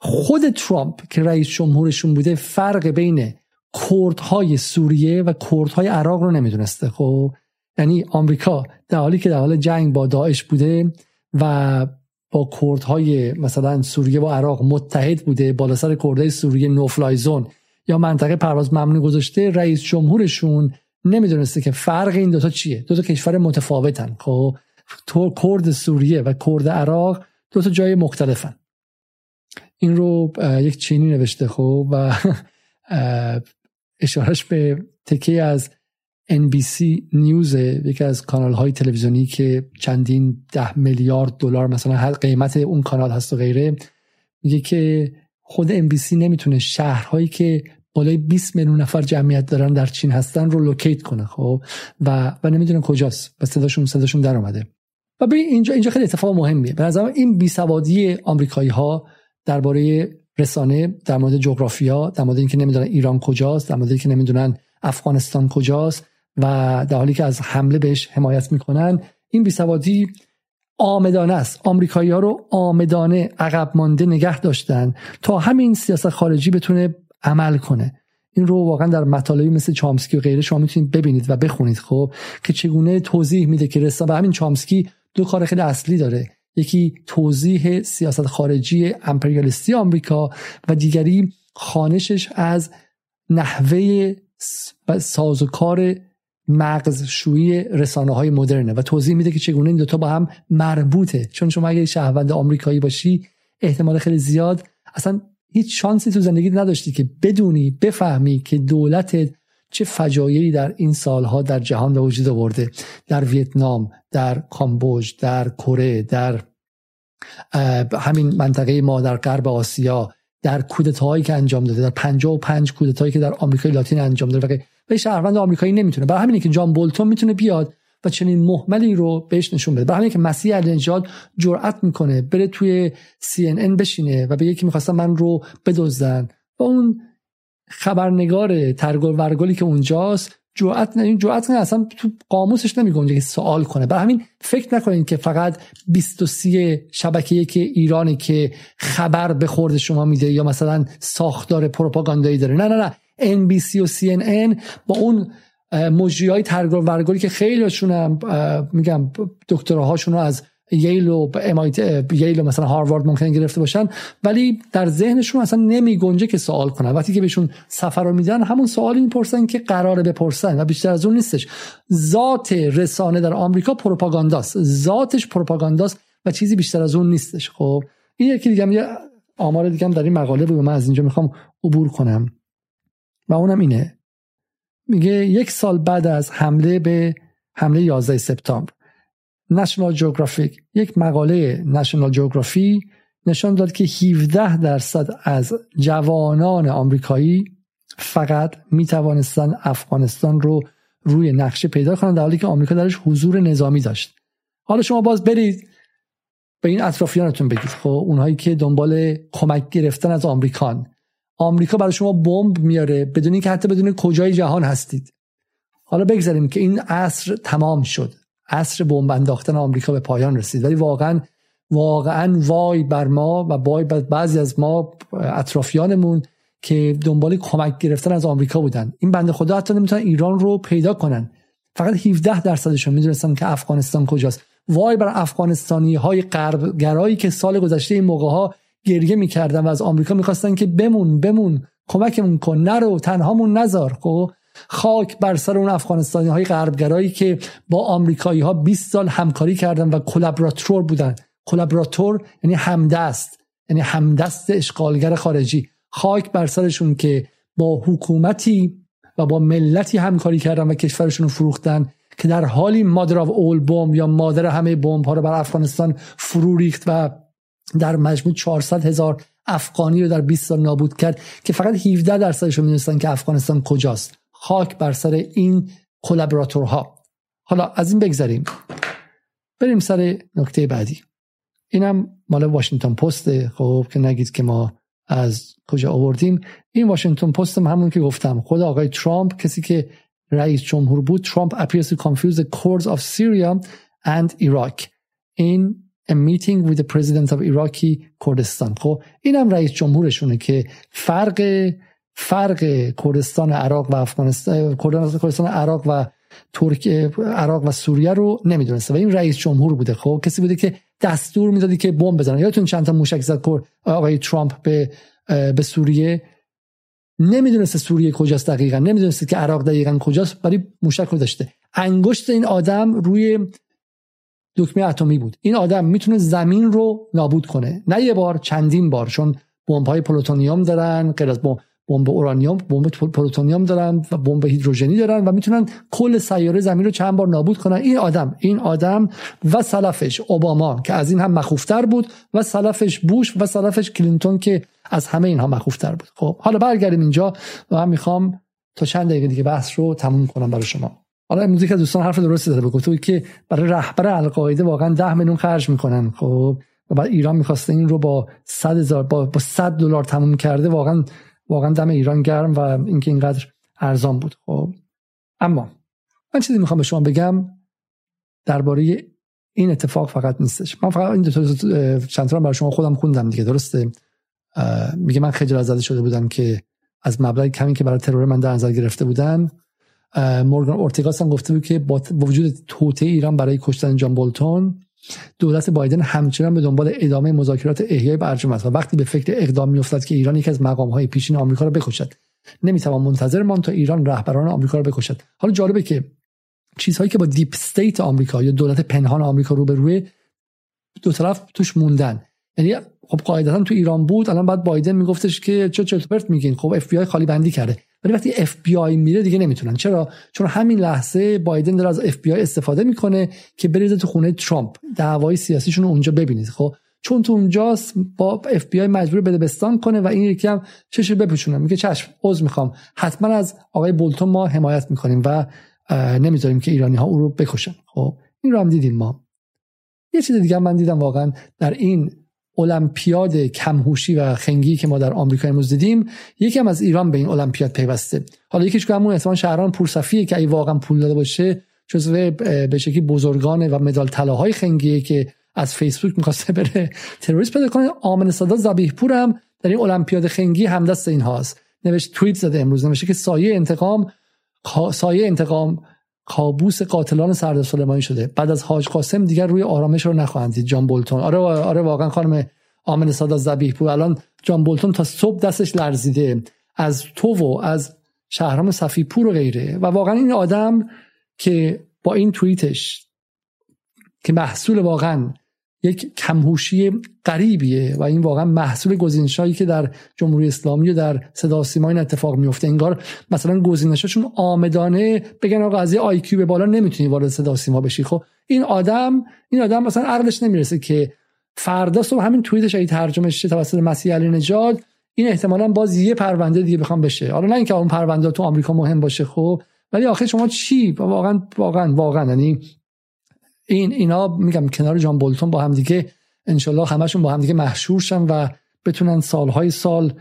خود ترامپ که رئیس جمهورشون بوده فرق بین کردهای سوریه و کردهای عراق رو نمی‌دونسته خب؟ یعنی آمریکا در حالی که در حال جنگ با داعش بوده و با کردهای مثلا سوریه و عراق متحد بوده بالا سر کردهای سوریه نوفلای زون یا منطقه پرواز ممنوع گذاشته رئیس جمهورشون نمی‌دونسته که فرق این دوتا چیه. دو تا کشور متفاوتن خب؟ تو کرد سوریه و کرد عراق دو تا جای مختلفن. این رو یک چینی نوشته خب؟ و اشارش به تکه از NBC نیوز یکی از کانال های تلویزیونی که چندین ده میلیارد دلار مثلا هر قیمت اون کانال هست و غیره میگه که خود NBC نمی‌تونه شهرهایی که بالای 20 میلیون نفر جمعیت دارن در چین هستن رو لوکیت کنه خب؟ و و نمی‌دونن کجاست. و صداشون صداشون در اومده. و ببین اینجا اینجا خیلی اتفاق مهمیه. به نظر این بیسوادی آمریکایی ها درباره رسانه در مورد جغرافیا در مورد اینکه نمی‌دونن ایران کجاست در مورد اینکه نمی‌دونن افغانستان کجاست و در حالی که از حمله بهش حمایت می‌کنن این بیسوادی آمدانه است. آمریکایی ها رو آمدانه عقب مانده نگه داشتن تا همین سیاست خارجی بتونه عمل کنه. این رو واقعا در مطالبی مثل چامسکی و غیره شما می‌تونید ببینید و بخونید خب که چگونه توضیح میده که رسانه و همین چامسکی دو کار خیلی اصلی داره. یکی توضیح سیاست خارجی امپریالیستی آمریکا و دیگری خانشش از نحوه سازوکار مغزشویی رسانه های مدرنه و توضیح میده که چگونه این دوتا با هم مربوطه. چون شما اگه شهروند آمریکایی باشی احتمال خیلی زیاد اصلا هیچ شانسی تو زندگی نداشتی که بدونی بفهمی که دولتت چه فجایعی در این سالها در جهان به وجود آورده؟ در ویتنام در کامبوج در کره در همین منطقه ما در غرب آسیا در کودتاهایی که انجام داده در 55 کودتایی که در آمریکای لاتین انجام داده. و شهروند آمریکایی نمی‌تونه. برای همینه که جان بولتون می‌تونه بیاد و چنین محملی رو بهش نشون بده. برای همینه که مسیح النجات جرأت می‌کنه بره توی CNN بشینه و به که می‌خواستن من رو بدزدن. و اون خبرنگار ترگل ورگلی که اونجاست جرأت این جرأت اصلا تو قاموسش نمیگنجه که سوال کنه. برای همین فکر نکنید که فقط 23 شبکه که ایرانی که خبر به خورد شما میده یا مثلا ساختار پروپاگاندایی داره. نه نه نه. NBC و CNN با اون مجری های ترگل ورگلی که خیلیشون هم میگم دکتراهاشون رو از ییل و ییل و مثلا هاروارد ممکن گرفته باشن ولی در ذهنشون اصلا نمی گنجه که سوال کنن. وقتی که بهشون سفر رو میدن همون سوالی می‌پرسن که قراره بپرسن و بیشتر از اون نیستش. ذات رسانه در آمریکا پروپاگانداست. ذاتش پروپاگانداست و چیزی بیشتر از اون نیستش. خب این یکی دیگه یه آمار دیگه هم در این مقاله بود من از اینجا می‌خوام عبور کنم. و اونم اینه. میگه یک سال بعد از حمله به حمله 11 سپتامبر نشنال جوگرافیک یک مقاله نشنال جوگرافی نشان داد که 17 درصد از جوانان آمریکایی فقط می توانستن افغانستان رو روی نقشه پیدا کنند در حالی که آمریکا درش حضور نظامی داشت. حالا شما باز برید به این اطرافیانتون بگید. خب اونهایی که دنبال کمک گرفتن از آمریکان. آمریکا برای شما بمب میاره بدون اینکه حتی بدون کجای جهان هستید. حالا بگذاریم که این عصر تمام شد. عصر بمب انداختن آمریکا به پایان رسید. ولی واقعا واقعا وای بر ما و وای بر بعضی از ما اطرافیانمون که دنبال کمک گرفتن از آمریکا بودن. این بنده خدا حتی نمی‌تونن ایران رو پیدا کنن. فقط 17 درصدشون. می‌دونستن که افغانستان کجاست. وای بر افغانستانی های غربگرایی که سال گذشته این موقع ها گریه می‌کردن و از آمریکا می‌خواستن که بمون بمون کمکمون کن. نرو تنهامون نذار خب؟ خاک بر سر اون افغانستانی های غربگرایی که با آمریکایی ها 20 سال همکاری کردن و collaborator بودن. collaborator یعنی همدست یعنی همدست اشغالگر خارجی. خاک بر سرشون که با حکومتی و با ملتی همکاری کردن و کشورشون رو فروختن که در حالی mother of all bombs یا مادر همه بمب ها رو بر افغانستان فرو ریخت و در مجموع 400 هزار افغانی رو در 20 سال نابود کرد که فقط 17 درصدش رو می‌دونستن که افغانستان کجاست. خاک بر سر این کلابراتورها. حالا از این بگذریم. بریم سر نکته بعدی. اینم مال واشنگتن پست خب که نگید که ما از کجا آوردیم. این واشنگتن پست همون که گفتم. خود آقای ترامپ کسی که رئیس جمهور بود ترامپ appears to confuse the courts of Syria and Iraq. In a meeting with the president of Iraqi کردستان خب اینم رئیس جمهورشونه که فرق فرق کردستان عراق و افغانستان کردستان عراق و ترک عراق و سوریه رو نمی‌دونسته. و این رئیس جمهور بوده خب. کسی بوده که دستور می‌دادی که بمب بزنن. یادتون چند تا موشک زد آقای ترامپ به به سوریه؟ نمی‌دونسته سوریه کجاست دقیقا. نمی‌دونسته که عراق دقیقا کجاست ولی موشک رو داشته. انگشت این آدم روی دکمه اتمی بود. این آدم می‌تونه زمین رو نابود کنه. نه یه بار چندین بار چون بمب های پلوتونیوم دارن غیر از بمب اورانیوم بمب پلوتونیوم دارن و بمب هیدروژنی دارن و می‌تونن کل سیاره زمین رو چند بار نابود کنن. این آدم این آدم و سلفش اوباما که از این هم مخوفتر بود و سلفش بوش و سلفش کلینتون که از همه اینها مخوفتر بود. خب حالا برگردیم اینجا و من می‌خوام تا چند دقیقه دیگه بحث رو تموم کنم برای شما. حالا امروز که دوستان حرف درستی داره گفته که برای رهبر القاعده واقعا 10 میلیون خرج می‌کنن. خب و بعد ایران می‌خواسته این رو با 100 هزار با 100 دلار تموم کرده واقعا واقعا دم ایران گرم و اینکه اینقدر ارزان بود. خب اما من چیزی می‌خوام به شما بگم درباره این اتفاق فقط نیستش. من فقط این دو تا چند تا برای شما خودم خوندم دیگه درسته؟ میگه من خجالت زده شده بودم که از مبلغ کمی که برای ترور من در نظر گرفته بودن مورگان اورتیگاس هم گفته بود که با وجود توطئه ایران برای کشتن جان بولتون دولت بایدن همچنان به دنبال ادامه مذاکرات احیای برجام است و وقتی به فکر اقدام میافتد که ایران یکی از مقام های پیشین آمریکا را بکشد. نمی‌توان منتظر ماند تا ایران رهبران آمریکا را بکشد. حالا جالبه که چیزهایی که با deep state آمریکا یا دولت پنهان آمریکا روبروی دو طرف توش موندن. یعنی خب قاعدتا تو ایران بود الان بعد بایدن میگفتش که چه چرت پرت میگین. خب اف بی خالی بندی کرده. ولی وقتی اف بی آی میره دیگه نمی‌تونن. چرا؟ چون همین لحظه بایدن داره از اف بی آی استفاده می‌کنه که بریزه تو خونه ترامپ. دعوای سیاسیشون رو اونجا ببینید. خب چون تو اونجاست با اف بی آی مجبور بده بستان کنه و این یکی هم چش بپوشونه. میگه چشم عذر می‌خوام. حتما از آقای بولتون ما حمایت می‌کنیم و نمی‌ذاریم که ایرانی ها او رو بکشن. خب این رو هم دیدیم ما. یه چیز دیگه من دیدم واقعا در این المپیاد کمهوشی و خنگی که ما در آمریکا امروز دیدیم یکی هم از ایران به این المپیاد پیوسته. حالا یکیش که همون احتمال شهرام پورصفیه که ای واقعا پول داده باشه جزو به شکلی بزرگان و مدال طلاهای خنگیه که از فیسبوک می‌خواسته بره تروریست پیدا کنه آمن صدا زبیح پور هم در این المپیاد خنگی همدست این هاست نوشت توییت زده امروز نوشته که سایه انتقام سایه انتقام کابوس قاتلان سرد سلیمانی شده. بعد از حاج قاسم دیگر روی آرامش رو نخواهند دید. جان بولتون. آره آره واقعا خانم آمن سادا زبیح بود الان جان بولتون تا صبح دستش لرزیده. از تو و از شهرام صفیپور و غیره. و واقعا این آدم که با این توییتش که محصول واقعا یک کمهوشی غریبیه و این واقعا محصول گزینشایی که در جمهوری اسلامی و در صدا سیما این اتفاق میفته انگار مثلا گزینشاشون آمدانه بگن آقا از آی کیو به بالا نمی‌تونی وارد صدا سیما بشی. خب این آدم این آدم مثلا عقلش نمی‌رسه که فردا صبح همین توییتش ای ترجمه شه توسط مسیح علی نژاد این احتمالا باز یه پرونده دیگه بخوام بشه. حالا نه اینکه اون پرونده تو آمریکا مهم باشه خب ولی آخه شما چی؟ واقعا واقعا واقعا یعنی این اینا میگم کنار جان بولتون با همدیگه انشالله همشون با همدیگه محشور شن و بتونن سالهای سال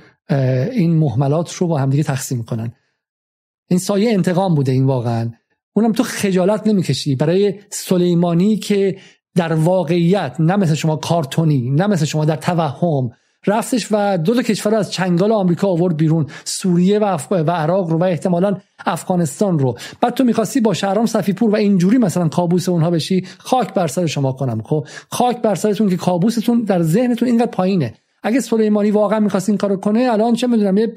این محملات رو با همدیگه تقسیم کنن. این سایه انتقام بوده این واقعا. اونم تو خجالت نمی‌کشی. برای سلیمانی که در واقعیت نه مثل شما کارتونی نه مثل شما در توهم رفتش و دو تا کشور از چنگال آمریکا آورد بیرون سوریه و, و عراق رو و احتمالا افغانستان رو. بعد تو می‌خواستی با شهرام صفیپور و اینجوری مثلا کابوس اونها بشی خاک بر سر شما کنم خب؟ خاک بر سرتون که کابوستون در ذهنتون اینقدر پایینه. اگه سلیمانی واقعا می‌خواست این کارو کنه الان چه می‌دونم یه,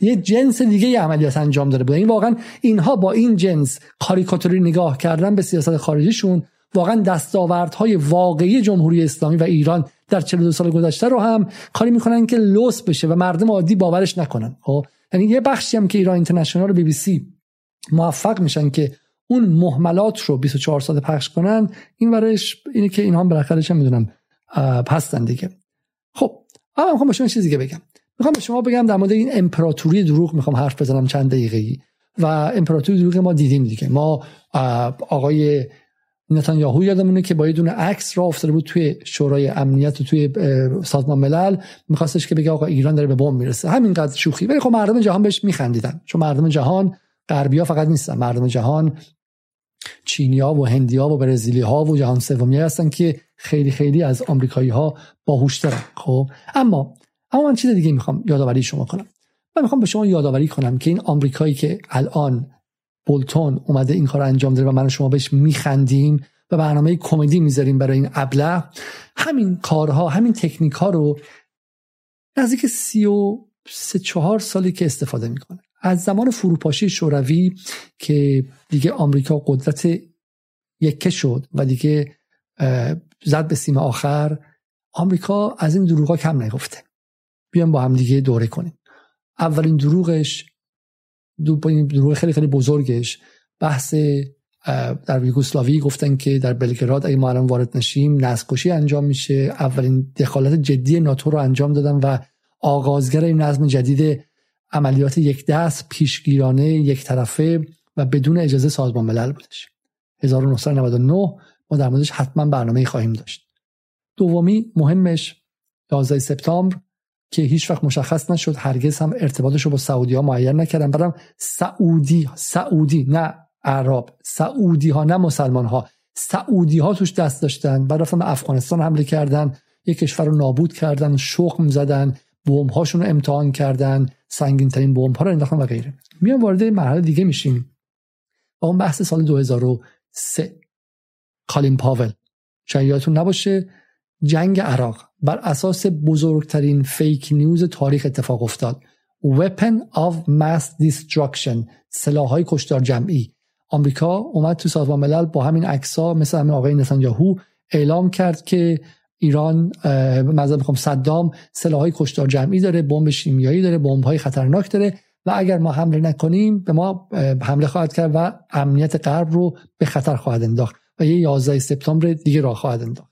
یه جنس دیگه یه عملیات انجام داده بود این واقعا اینها با این جنس کاریکاتوری نگاه کردن به سیاست خارجیشون واقعا دستاوردهای واقعی جمهوری اسلامی و ایران در 42 سال گذشته رو هم کاری می‌کنن که لوس بشه و مردم عادی باورش نکنن. خب یعنی یه بخشی هم که ایران اینترنشنال و بی بی سی موفق میشن که اون محملات رو 24 ساعته پخش کنن این ورش اینه که اینها بالاخره می‌دونم هستن دیگه. خب اما می‌خوام به شما چیزی دیگه بگم. می‌خوام به شما بگم در مورد این امپراتوری دروغ می‌خوام حرف بزنم چند دقیقه و امپراتوری دروغ ما دیدیم دیگه. ما آقای نتانیاهو یادمونه که با یه دونه عکس را افتاده بود توی شورای امنیت و توی سازمان ملل. میخواستش که بگه آقا ایران داره به بمب می‌رسه. همینقدر شوخی. ولی خب مردم جهان بهش میخندیدن. چون مردم جهان غربیا فقط نیستن. مردم جهان چینیا و هندیا و برزیلی ها و جهان سومی هستن که خیلی خیلی از آمریکایی ها باهوشترن خب؟ اما اما من چیز دیگه می‌خوام یادآوری شما کنم. من می‌خوام به شما یادآوری کنم که این آمریکایی که الان بولتون اومده این کار انجام داده و من شما بهش میخندیم و برنامه کمدی می‌ذاریم برای این ابله. همین کارها همین تکنیک ها رو نزدیک سی و سه چهار سالی که استفاده می‌کنه. از زمان فروپاشی شوروی که دیگه آمریکا قدرت یکه شد و دیگه زد به سیم آخر آمریکا از این دروغا کم نگفته بیان با هم دیگه دوره کنیم. اولین دروغش دروغ خیلی خیلی بزرگش. بحث در یوگسلاوی گفتن که در بلگراد اگه ما الان وارد نشیم نسل انجام میشه. اولین دخالت جدی ناتو رو انجام دادن و آغازگر این نظم جدید عملیات یک دست پیشگیرانه یک طرفه و بدون اجازه سازمان ملل بودش 1999 ما در موردش حتما برنامه خواهیم داشت. دومی مهمش 11 سپتامبر که هیچ وقت مشخص نشد هرگز هم ارتباطش رو با سعودی ها معین نکردن. برام سعودی سعودی نه عرب سعودی ها نه مسلمان ها سعودی ها توش دست داشتن. بعد رفتن به افغانستان حمله کردن. یک کشور رو نابود کردن شخم زدن بمب هاشون رو امتحان کردن سنگین ترین بمب ها رو انداختن و غیره. میان وارد مرحله دیگه میشیم. با اون بحث سال 2003 کالین پاول. شاید نباشه. جنگ عراق بر اساس بزرگترین فیک نیوز تاریخ اتفاق افتاد. Weapon of Mass Destruction های کشتار جمعی. آمریکا اومد تو سازمان ملل با همین عکس‌ها مثل همین آقای نتانیاهو اعلام کرد که ایران مثلا می‌خوام صدام های کشتار جمعی داره بمب شیمیایی داره بمب های خطرناک داره و اگر ما حمله نکنیم به ما حمله خواهد کرد و امنیت غرب رو به خطر خواهد انداخت و یه 11 سپتامبر دیگه راه خواهد انداخت.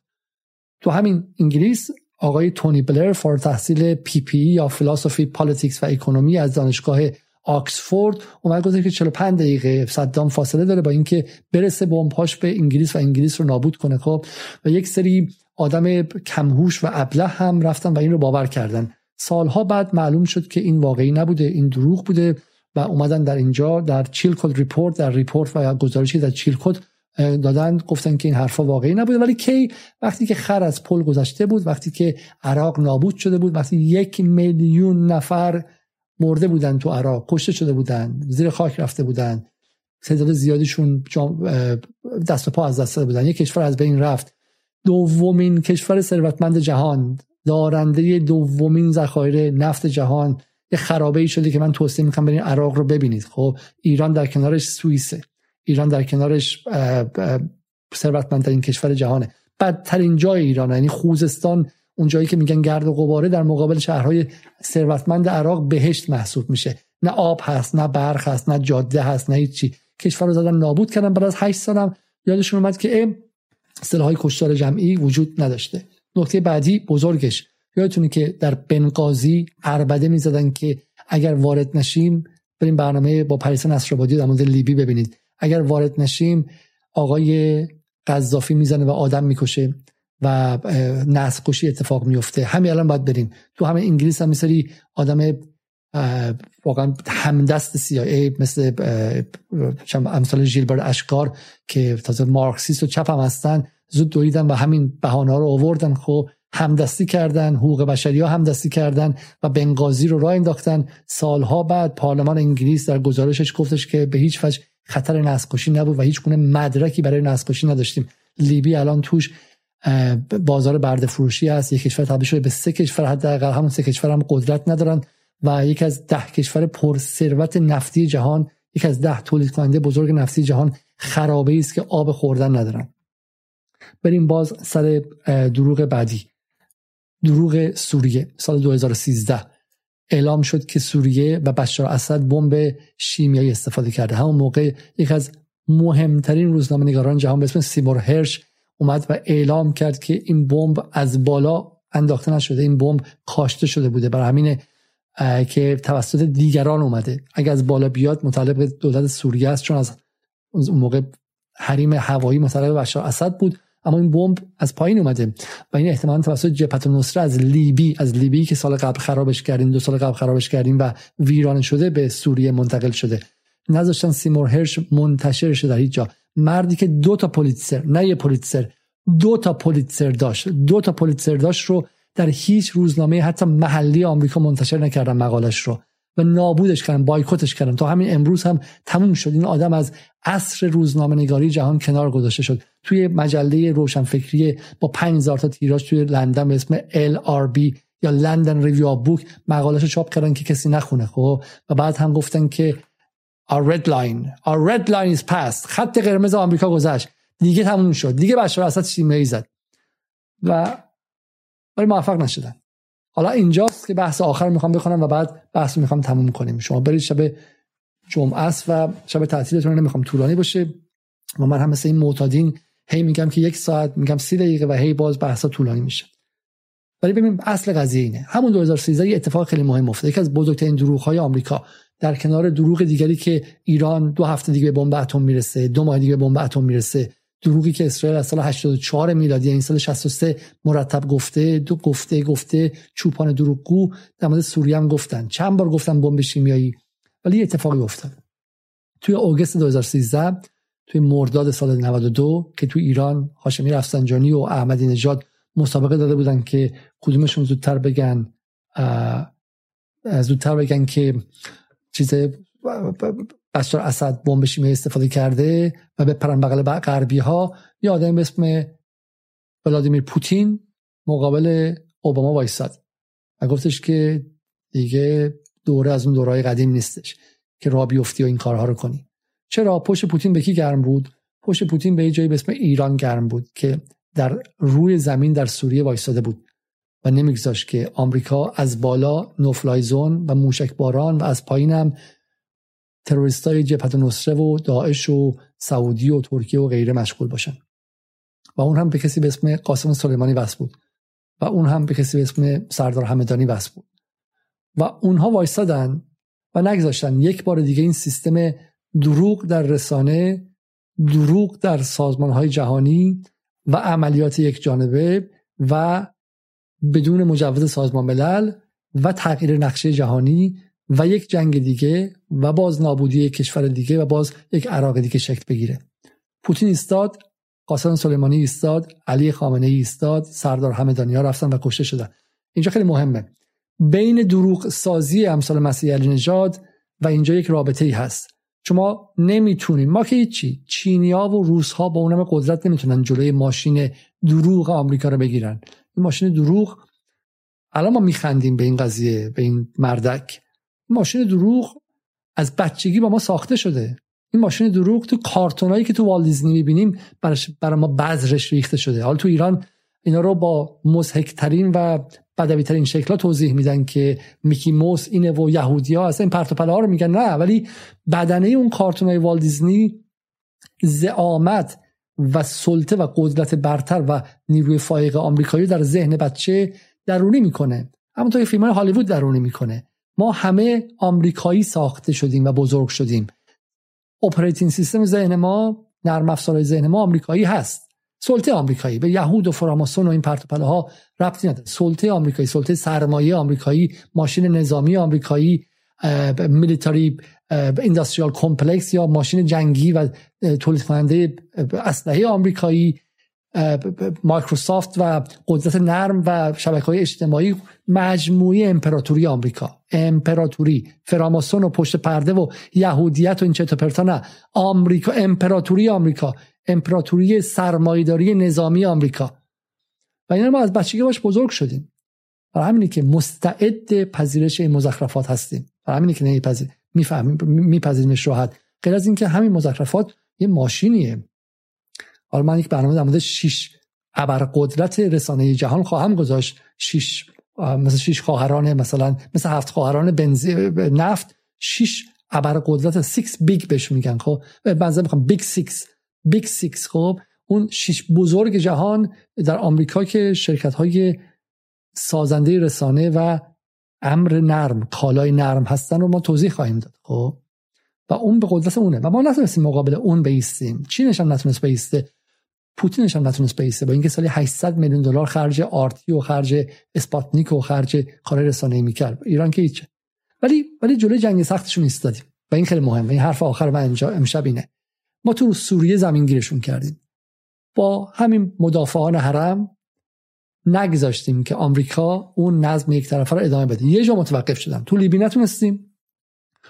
تو همین انگلیس آقای تونی بلر فارغ تحصیل PPE یا فلسفه politics و economy از دانشگاه آکسفورد اومد گفت که 45 دقیقه صدام فاصله داره با اینکه برسه بمب‌هاش به انگلیس و انگلیس رو نابود کنه خب؟ و یک سری آدم کمهوش و ابله هم رفتن و این رو باور کردن. سالها بعد معلوم شد که این واقعی نبوده این دروغ بوده و اومدن در اینجا در Chilcot Report در report و گزارشی در Chilcot دادن گفتن که این حرفا واقعی نبوده. ولی کی وقتی که خر از پل گذشته بود وقتی که عراق نابود شده بود وقتی یک میلیون نفر مرده بودن تو عراق کشته شده بودن زیر خاک رفته بودن تعداد زیادیشون دست و پا از دست بودن یک کشور از بین رفت. دومین کشور ثروتمند جهان دارنده دومین ذخایر نفت جهان. یه خرابه ای شده که من توصیه می‌کنم برین عراق رو ببینید. خب ایران در کنارش سوئیسه. ایران در کنارش ثروتمندترین کشور جهانه. بدترین جای ایران یعنی خوزستان اون جایی که میگن گرد و غباره در مقابل شهرهای ثروتمند عراق بهشت محسوب میشه. نه آب هست نه برق هست نه جاده هست نه هیچی. کشور رو زدن نابود کردن بعد از 8 سالم یادشون اومد که های کشتار جمعی وجود نداشته. نکته بعدی بزرگش. یادتونه که در بنقازی عربده می‌زدن که اگر وارد نشیم بریم برنامه با پریس نصرآبادی در مورد لیبی ببینید. اگر وارد نشیم آقای قذافی می‌زنه و آدم می‌کشه و نسل کشی اتفاق میفته همین الان باید بریم. تو همه انگلیس هم مثلی آدم واقعا همدست CIA مثل امثال ژیلبر اشکار که تازه مارکسیست و چپ هم هستن زود دویدن و همین بهانه ها رو آوردن. خب همدستی کردن حقوق بشری ها همدستی کردن و بنگازی رو راه انداختن. سالها بعد پارلمان انگلیس در گزارشش گفتش که به هیچ وجه خطر نسل نبود و هیچ گونه مدرکی برای نسل نداشتیم. لیبی الان توش بازار برده فروشی هست. یک کشور تبدیل شده به سه کشور حداقل همون سه کشور هم قدرت ندارن و یک از ده کشور پر ثروت نفتی جهان یک از ده تولید کننده بزرگ نفتی جهان خرابه است که آب خوردن ندارن. بریم باز سر دروغ بعدی. دروغ سوریه سال 2013 اعلام شد که سوریه و بشار اسد بمب شیمیایی استفاده کرده. همون موقع یک از مهمترین روزنامه نگاران جهان به اسم سیمور هرش اومد و اعلام کرد که این بمب از بالا انداخته نشده این بمب کاشته شده بوده. برای همینه که توسط دیگران اومده. اگر از بالا بیاد مطالب دولت سوریه است چون از اون موقع حریم هوایی مطالب بشار اسد بود. اما این بمب از پایین اومده و این احتمالا توسط جبهت النصره از لیبی از لیبی که سال قبل خرابش کردیم دو سال قبل خرابش کردیم و ویران شده به سوریه منتقل شده. نذاشتن سیمور هرش منتشر شده در هیچ جا. مردی که دو تا پولیتسر نه یه پولیتسر دو تا پولیتسر داشت. دو تا پولیتسر داشت رو در هیچ روزنامه حتی محلی آمریکا منتشر نکردن مقالش رو. و نابودش کردن بایکوتش کردن. تا همین امروز هم تموم شد. این آدم از عصر روزنامه نگاری جهان کنار گذاشته شد. توی مجله روشنفکری با 5000 تا تیراژ توی لندن به اسم LRB یا لندن ریویو بوک مقالش رو چاپ کردن که کسی نخونه خب؟ و بعد هم گفتن که our red line. Our red line is passed خط قرمز آمریکا گذشت. دیگه تموم شد. دیگه بشار اسد شیمیایی زد. و ولی موفق نشدن. حالا اینجاست که بحث آخر می‌خوام بکنم و بعد بحث می‌خوام تموم کنیم. شما برید شب جمعه است و شب تعطیلتون نمی‌خوام طولانی باشه. و من هم مثل این معتادین هی میگم که یک ساعت میگم سی دقیقه و هی باز بحثا طولانی میشه. ولی ببین اصل قضیه اینه. همون 2013 یه اتفاق خیلی مهم افتاد. یکی از بزرگترین دروغ های آمریکا در کنار دروغ دیگری که ایران دو هفته دیگه به بمب اتم می‌رسه دو ماه دیگه به بمب اتم می‌رسه دروغی که اسرائیل از سال 84 میلادی این سال 63 مرتب گفته دو گفته گفته چوپان دروغگو در مورد سوریه هم گفتن. چند بار گفتن بمب شیمیایی ولی اتفاقی افتاد. توی اوگست 2013 توی مرداد سال 92 که توی ایران هاشمی رفسنجانی و احمدی نژاد مسابقه داده بودن که کدومشون زودتر بگن زودتر بگن که چیز بشار اسد بمب شیمیایی استفاده کرده و به پرن بغل غربی ها یه آدم به اسم ولادیمیر پوتین مقابل اوباما وایساد و گفتش که دیگه دوره از اون دورهای قدیم نیستش که راه بیفتی و این کارها رو کنی. چرا؟ پشت پوتین به کی گرم بود؟ پشت پوتین به یه جایی به اسم ایران گرم بود که در روی زمین در سوریه وایستاده بود و نمیگذاشت که آمریکا از بالا نوفلای زون و موشک باران و از پایین هم های جبهت نصره و داعش و سعودی و ترکیه و غیره مشغول باشن. و اون هم به کسی به اسم قاسم سلیمانی وصل بود. و اون هم به کسی به اسم سردار همدانی وصل بود. و اونها وایستادن و نگذاشتن. یک بار دیگه این سیستم دروغ در رسانه دروغ در سازمان های جهانی و عملیات یک جانبه و بدون مجوز سازمان ملل و تغییر نقشه جهانی و یک جنگ دیگه و باز نابودی یک کشور دیگه و باز یک عراق دیگه شکل بگیره. پوتین ایستاد قاسم سلیمانی ایستاد علی خامنه ای ایستاد سردار همدانی ها رفتن و کشته شدن. اینجا خیلی مهمه. بین دروغ سازی امثال مسیح علی نژاد و اینجا یک رابطه ای هست. شما نمی‌تونید ما که هیچی چینیا و روس ها با اونم قدرت نمی‌تونن جلوی ماشین دروغ آمریکا رو بگیرن. این ماشین دروغ الان ما میخندیم به این قضیه به این مردک. ماشین دروغ از بچگی با ما ساخته شده. این ماشین دروغ تو کارتونایی که تو والدیزنی می‌بینیم برای ما بذرش ریخته شده. حالا تو ایران اینا رو با مزهکترین و بدوی ترین شکل توضیح میدن که میکی موس اینه و یهودی ها اصلا این پرت ها رو میگن. نه ولی بدنه اون کارتون های والدیزنی زعامت و سلطه و قدرت برتر و نیروی فایق آمریکایی در ذهن بچه درونی می‌کنه. همونطور که فیلم هالیوود درونی می‌کنه. ما همه آمریکایی ساخته شدیم و بزرگ شدیم. operating system ذهن ما نرم افزار ذهن ما آمریکایی هست. سلطه آمریکایی. به یهود و فراماسون و این پرت و پلا ها ربطی نداره. سلطه آمریکایی سلطه سرمایه آمریکایی ماشین نظامی آمریکایی military industrial complex یا ماشین جنگی و تولید کننده اسلحه آمریکایی مایکروسافت و قدرت نرم و شبکه های اجتماعی مجموعی امپراتوری آمریکا. امپراتوری فراماسون و پشت پرده و یهودیت و این چطور نه. آمریکا امپراتوری آمریکا. امپراتوری سرمایداری نظامی آمریکا. و اینا ما از بچگی باش بزرگ شدیم. برای همینی که مستعد پذیرش این مزخرفات هستیم. برای همینی که نمیپذیر می‌فهمیم میپذیریمش راحت. غیر از اینکه همین مزخرفات یه ماشینیه. حالا من یک برنامه در مورد شش ابرقدرت رسانه جهان خواهم گذاشت. شش مثل شش خواهران مثلا مثل هفت خواهران بنزین نفت شش ابرقدرت six big بهش میگن خب؟ بنظر می‌خوام بیگ سیکس بیگ سیکس خب؟ اون شش بزرگ جهان در آمریکا که شرکت های سازنده رسانه و امر نرم کالای نرم هستن رو ما توضیح خواهیم داد خب؟ و اون به قدرت اونه. و ما نتونستیم مقابل اون بیستیم. چینش هم نتونست بیسته. پوتینش هم نتونست بیسته. با اینکه سالی 800 میلیون دلار خرج آرتی و خرج اسپاتنیک و خرج کار رسانه‌ای می‌کرد. ایران که هیچ. ولی ولی جلوی جنگ سختشون ایستادیم. و این خیلی مهمه. این حرف آخر من امشب اینه. ما تو سوریه زمینگیرشون کردیم. با همین مدافعان حرم نگذاشتیم که آمریکا اون نظم یک طرفه رو ادامه بده. یه جا متوقف شدم تو لیبی نتونستیم.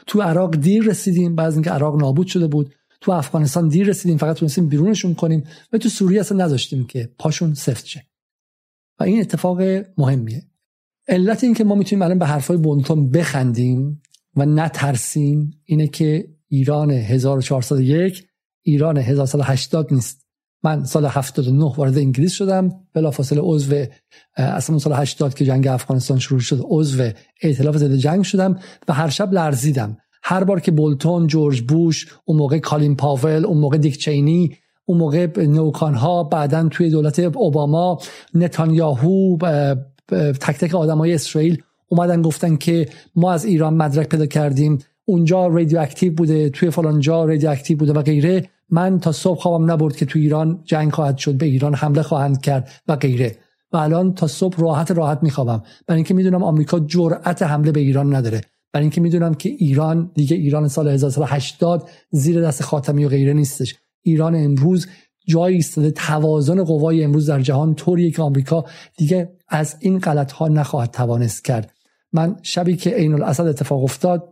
تو عراق دیر رسیدیم بعد اینکه عراق نابود شده بود. تو افغانستان دیر رسیدیم فقط تونستیم بیرونشون کنیم. و تو سوریه اصلا نذاشتیم که پاشون سفت شه. و این اتفاق مهمیه. علت این که ما می‌تونیم الان به حرفای بونتون بخندیم و نترسیم اینه که ایران 1401 ایران 1180 نیست. من سال 79 وارد انگلیس شدم. بلافاصله عضو اصلا سال 80 که جنگ افغانستان شروع شد عضو ائتلاف ضد جنگ شدم و هر شب لرزیدم. هر بار که بولتون جورج بوش اون موقع کالین پاول اون موقع دیک چینی اون موقع neocon ها بعدا توی دولت اوباما نتانیاهو تک تک آدمای اسرائیل اومدن گفتن که ما از ایران مدرک پیدا کردیم. اونجا رادیواکتیو بوده توی فلان جا رادیواکتیو بوده و غیره. من تا صبح خوابم نبرد که توی ایران جنگ خواهد شد به ایران حمله خواهند کرد و غیره. و الان تا صبح راحت راحت میخوابم. برای اینکه می‌دونم آمریکا جرأت حمله به ایران نداره. برای اینکه می‌دونم که ایران دیگه ایران سال 1980 زیر دست خاتمی و غیره نیستش. ایران امروز جایی ایستاده توازن قوای امروز در جهان طوریه که آمریکا دیگه از این غلط ها نخواهد توانست کرد. من شبی که عین الاسد اتفاق افتاد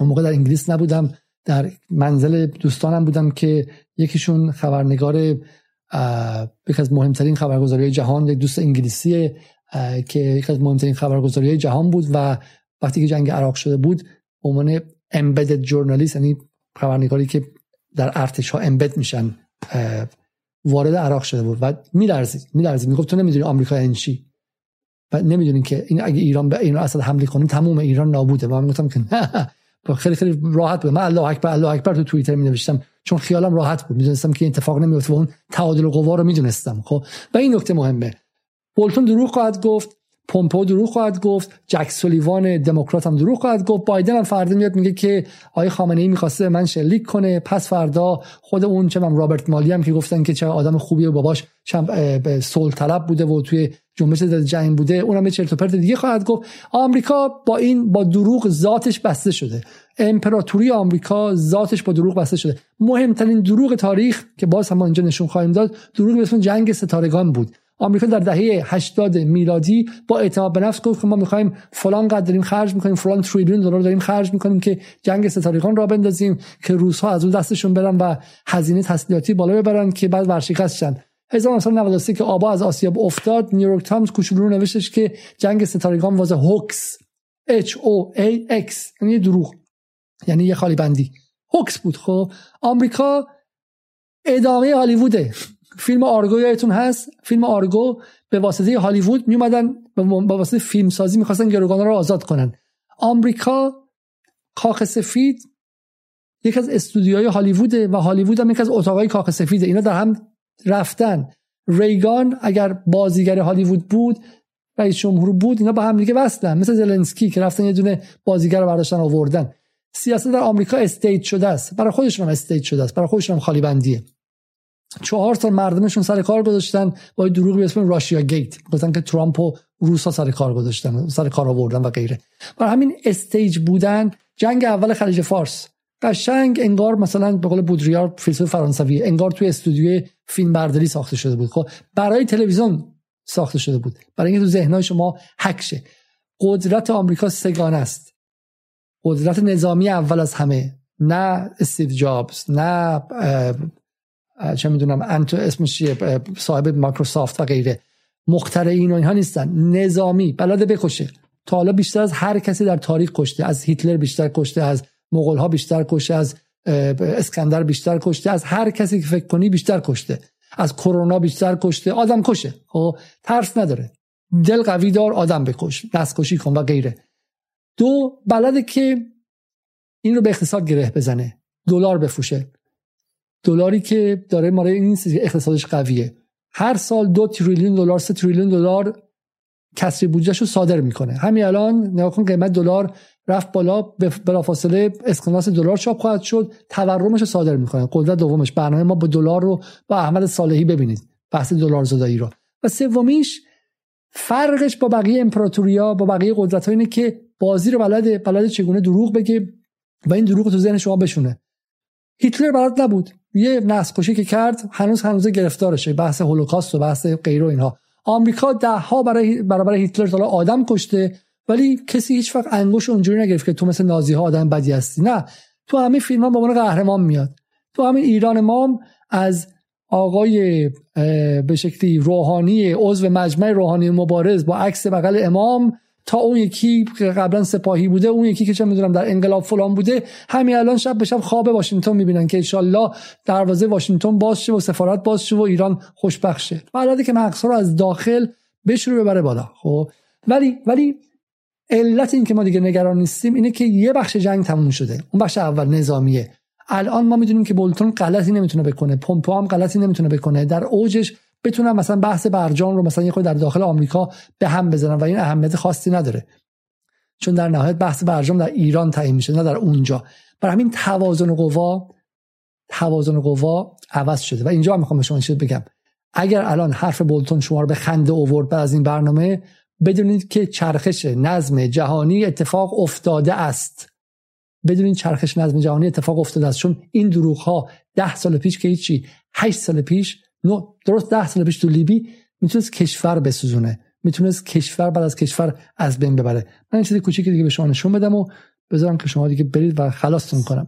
اون موقع در انگلیس نبودم. در منزل دوستانم بودم که یکیشون خبرنگار یکی از مهمترین خبرگزاری جهان یک دوست انگلیسی که یکی از مهمترین خبرگزاری جهان بود و وقتی که جنگ عراق شده بود عنوان امبدد جورنالیست یعنی خبرنگاری که در ارتش ها امبد میشن وارد عراق شده بود و میلرزید میلرزید. می‌گفت تو نمی‌دونی آمریکا این چی؟ و نمی‌دونین که این اگه ایران به این اسد حمله کنه تموم ایران نابوده. و من گفتم که خیلی خیلی راحت بود. من الله اکبر الله اکبر تو توییتر می نوشتم چون خیالم راحت بود. می‌دونستم که اتفاق نمیفته و اون تعادل قوا رو می‌دونستم. خب؟ و این نکته مهمه. بولتون دروغ خواهد گفت. پومپو دروغ خواهد گفت. جک سولیوان دموکرات هم دروغ خواهد گفت. بایدن هم فردا میاد میگه که آقای خامنه ای می‌خواسته من شلیک کنه. پس فردا خود اون چه رابرت مالی هم که گفتن که چه آدم خوبیه و باباش چند صلح طلب بوده و توی جنبش ضد جنگ بوده اونم چرت و پرت دیگه خواهد گفت. آمریکا با این با دروغ ذاتش بسته شده. امپراتوری آمریکا ذاتش با دروغ بسته شده. مهمترین دروغ تاریخ که باز هم اینجا نشون خواهیم داد دروغ به جنگ ستارگان بود. آمریکا در دهه 80 میلادی با اعتماد به نفس گفت که ما می‌خوایم فلان قدر داریم خرج می‌کنیم فلان تریلیون دلار داریم خرج می‌کنیم که جنگ ستارگان را بندازیم که روس ها از اون دستشون برن و هزینه تسلیحاتی بالا ببرن که بعد ورشکست شن. 1993 که آب ها از آسیاب افتاد نیویورک تایمز کوچولو نوشتش که جنگ ستارگان واز هوکس H O A X یعنی دروغ یعنی یه خالی بندی. hoax بود خب. آمریکا ادامه هالیووده. فیلم آرگو یادتون هست؟ فیلم آرگو به واسطه هالیوود می اومدن با واسطه فیلم سازی می‌خواستن گروگانا رو آزاد کنن. آمریکا کاخ سفید یک از استودیوهای هالیووده و هالیوود هم یک از اتاقای کاخ سفیده اینا در هم رفتن. ریگان اگر بازیگر هالیوود بود رئیس جمهور بود اینا با هم دیگه وصلن مثل زلنسکی که رفتن یه دونه بازیگر رو برداشتن آوردن. سیاست در آمریکا stage شده است. برای خودشون هم stage شده است. برای خودشون هم خالی بندیه. چهار سال مردمشون سر کار گذاشتن با دروغ به اسم Russia gate. گفتن که ترامپ و روسا سر کار گذاشتن سر کار آوردن و غیره. برای همین stage بودن جنگ اول خلیج فارس. قشنگ انگار مثلا به قول بودریار فیلسوف فرانسوی انگار توی استودیوی فیلم برداری ساخته شده بود. خب برای تلویزیون ساخته شده بود. برای اینکه تو ذهنهای شما حک شه. قدرت آمریکا سگان است. قدرت نظامی اول از همه. نه استیو جابز نه چه می‌دونم انتو اسمش چیه؟ صاحب مایکروسافت و غیره. مخترعین و اینها نیستن. نظامی. بلده بکشه. تا حالا بیشتر از هر کسی در تاریخ کشته. از هیتلر بیشتر کشته از مغول ها بیشتر کشته از اسکندر بیشتر کشته از هر کسی که فکر کنی بیشتر کشته. از کرونا بیشتر کشته. آدم کشه. خب ترس نداره. دل قوی دار آدم بکش. دست کشی کن و غیره. دو بلده که این رو به اقتصاد گره بزنه. دلار بفروشه. دلاری که داره ماره این اقتصادش قویه. هر سال دو تریلیون دلار سه تریلیون دلار کسری بودجهش رو صادر می‌کنه. همین الان نگاه کن قیمت دلار رفت بالا بلافاصله اسکناس دلار چاپ خواهد شد تورمش رو صادر می‌کنه. قدرت دومش. برنامه ما با دلار رو با احمد صالحی ببینید. بحث دلار زدایی رو. و سومیش فرقش با بقیه امپراتوریا با بقیه قدرت اینه که بازی رو بلده بلده چگونه دروغ بگه و این دروغ تو ذهن شما بشونه. هیتلر بلد نبود. یه نسل کشی که کرد هنوز هنوز گرفتارشه بحث هولوکاست و بحث غیر و اینها. آمریکا ده ها برای برابر هیتلر تا آدم کشته ولی کسی هیچ وقت انگوش اونجوری نگرفت که تو مثل نازی ها آدم بدی هستی. نه. تو همین فیلم ها به عنوان قهرمان میاد. تو همین ایران ما از آقای به شکلی روحانی عضو مجمع روحانی مبارز با عکس بغل امام تا اون یکی که قبلا سپاهی بوده اون یکی که چه می‌دونم در انقلاب فلان بوده همین الان شب به شب خواب واشنگتن می‌بینن که انشالله دروازه واشنگتن باز شه و سفارت باز شه و ایران خوشبخت شه که مقصد رو از داخل بشوره ببره بالا خب؟ ولی ولی علت این که ما دیگه نگران نیستیم اینه که یه بخش جنگ تموم شده. اون بخش اول نظامیه. الان ما می‌دونیم که بولتون غلطی نمی‌تونه بکنه. پومپو هم غلطی نمی‌تونه بکنه. در اوجش بتونن مثلا بحث برجام رو مثلا یه خود در داخل آمریکا به هم بزنن و این اهمیت خاصی نداره. چون در نهایت بحث برجام در ایران تعیین میشه نه در اونجا. برای همین توازن قوا توازن قوا عوض شده. و اینجا هم می‌خوام به شما چیز بگم. اگر الان حرف بولتون شما رو به خنده اوورد بعد از این برنامه بدونید که چرخش نظم جهانی اتفاق افتاده است. بدونید چرخش نظم جهانی اتفاق افتاده است. چون این دروغ ها ده سال پیش که هیچی هشت سال پیش درست ده سال پیش تو لیبی می‌تونست کشور بسوزونه. می‌تونست کشور بعد از کشور از بین ببره. من این چیزی کوچیکی دیگه به شما نشون بدم و بذارم که شما دیگه برید و خلاصتون کنم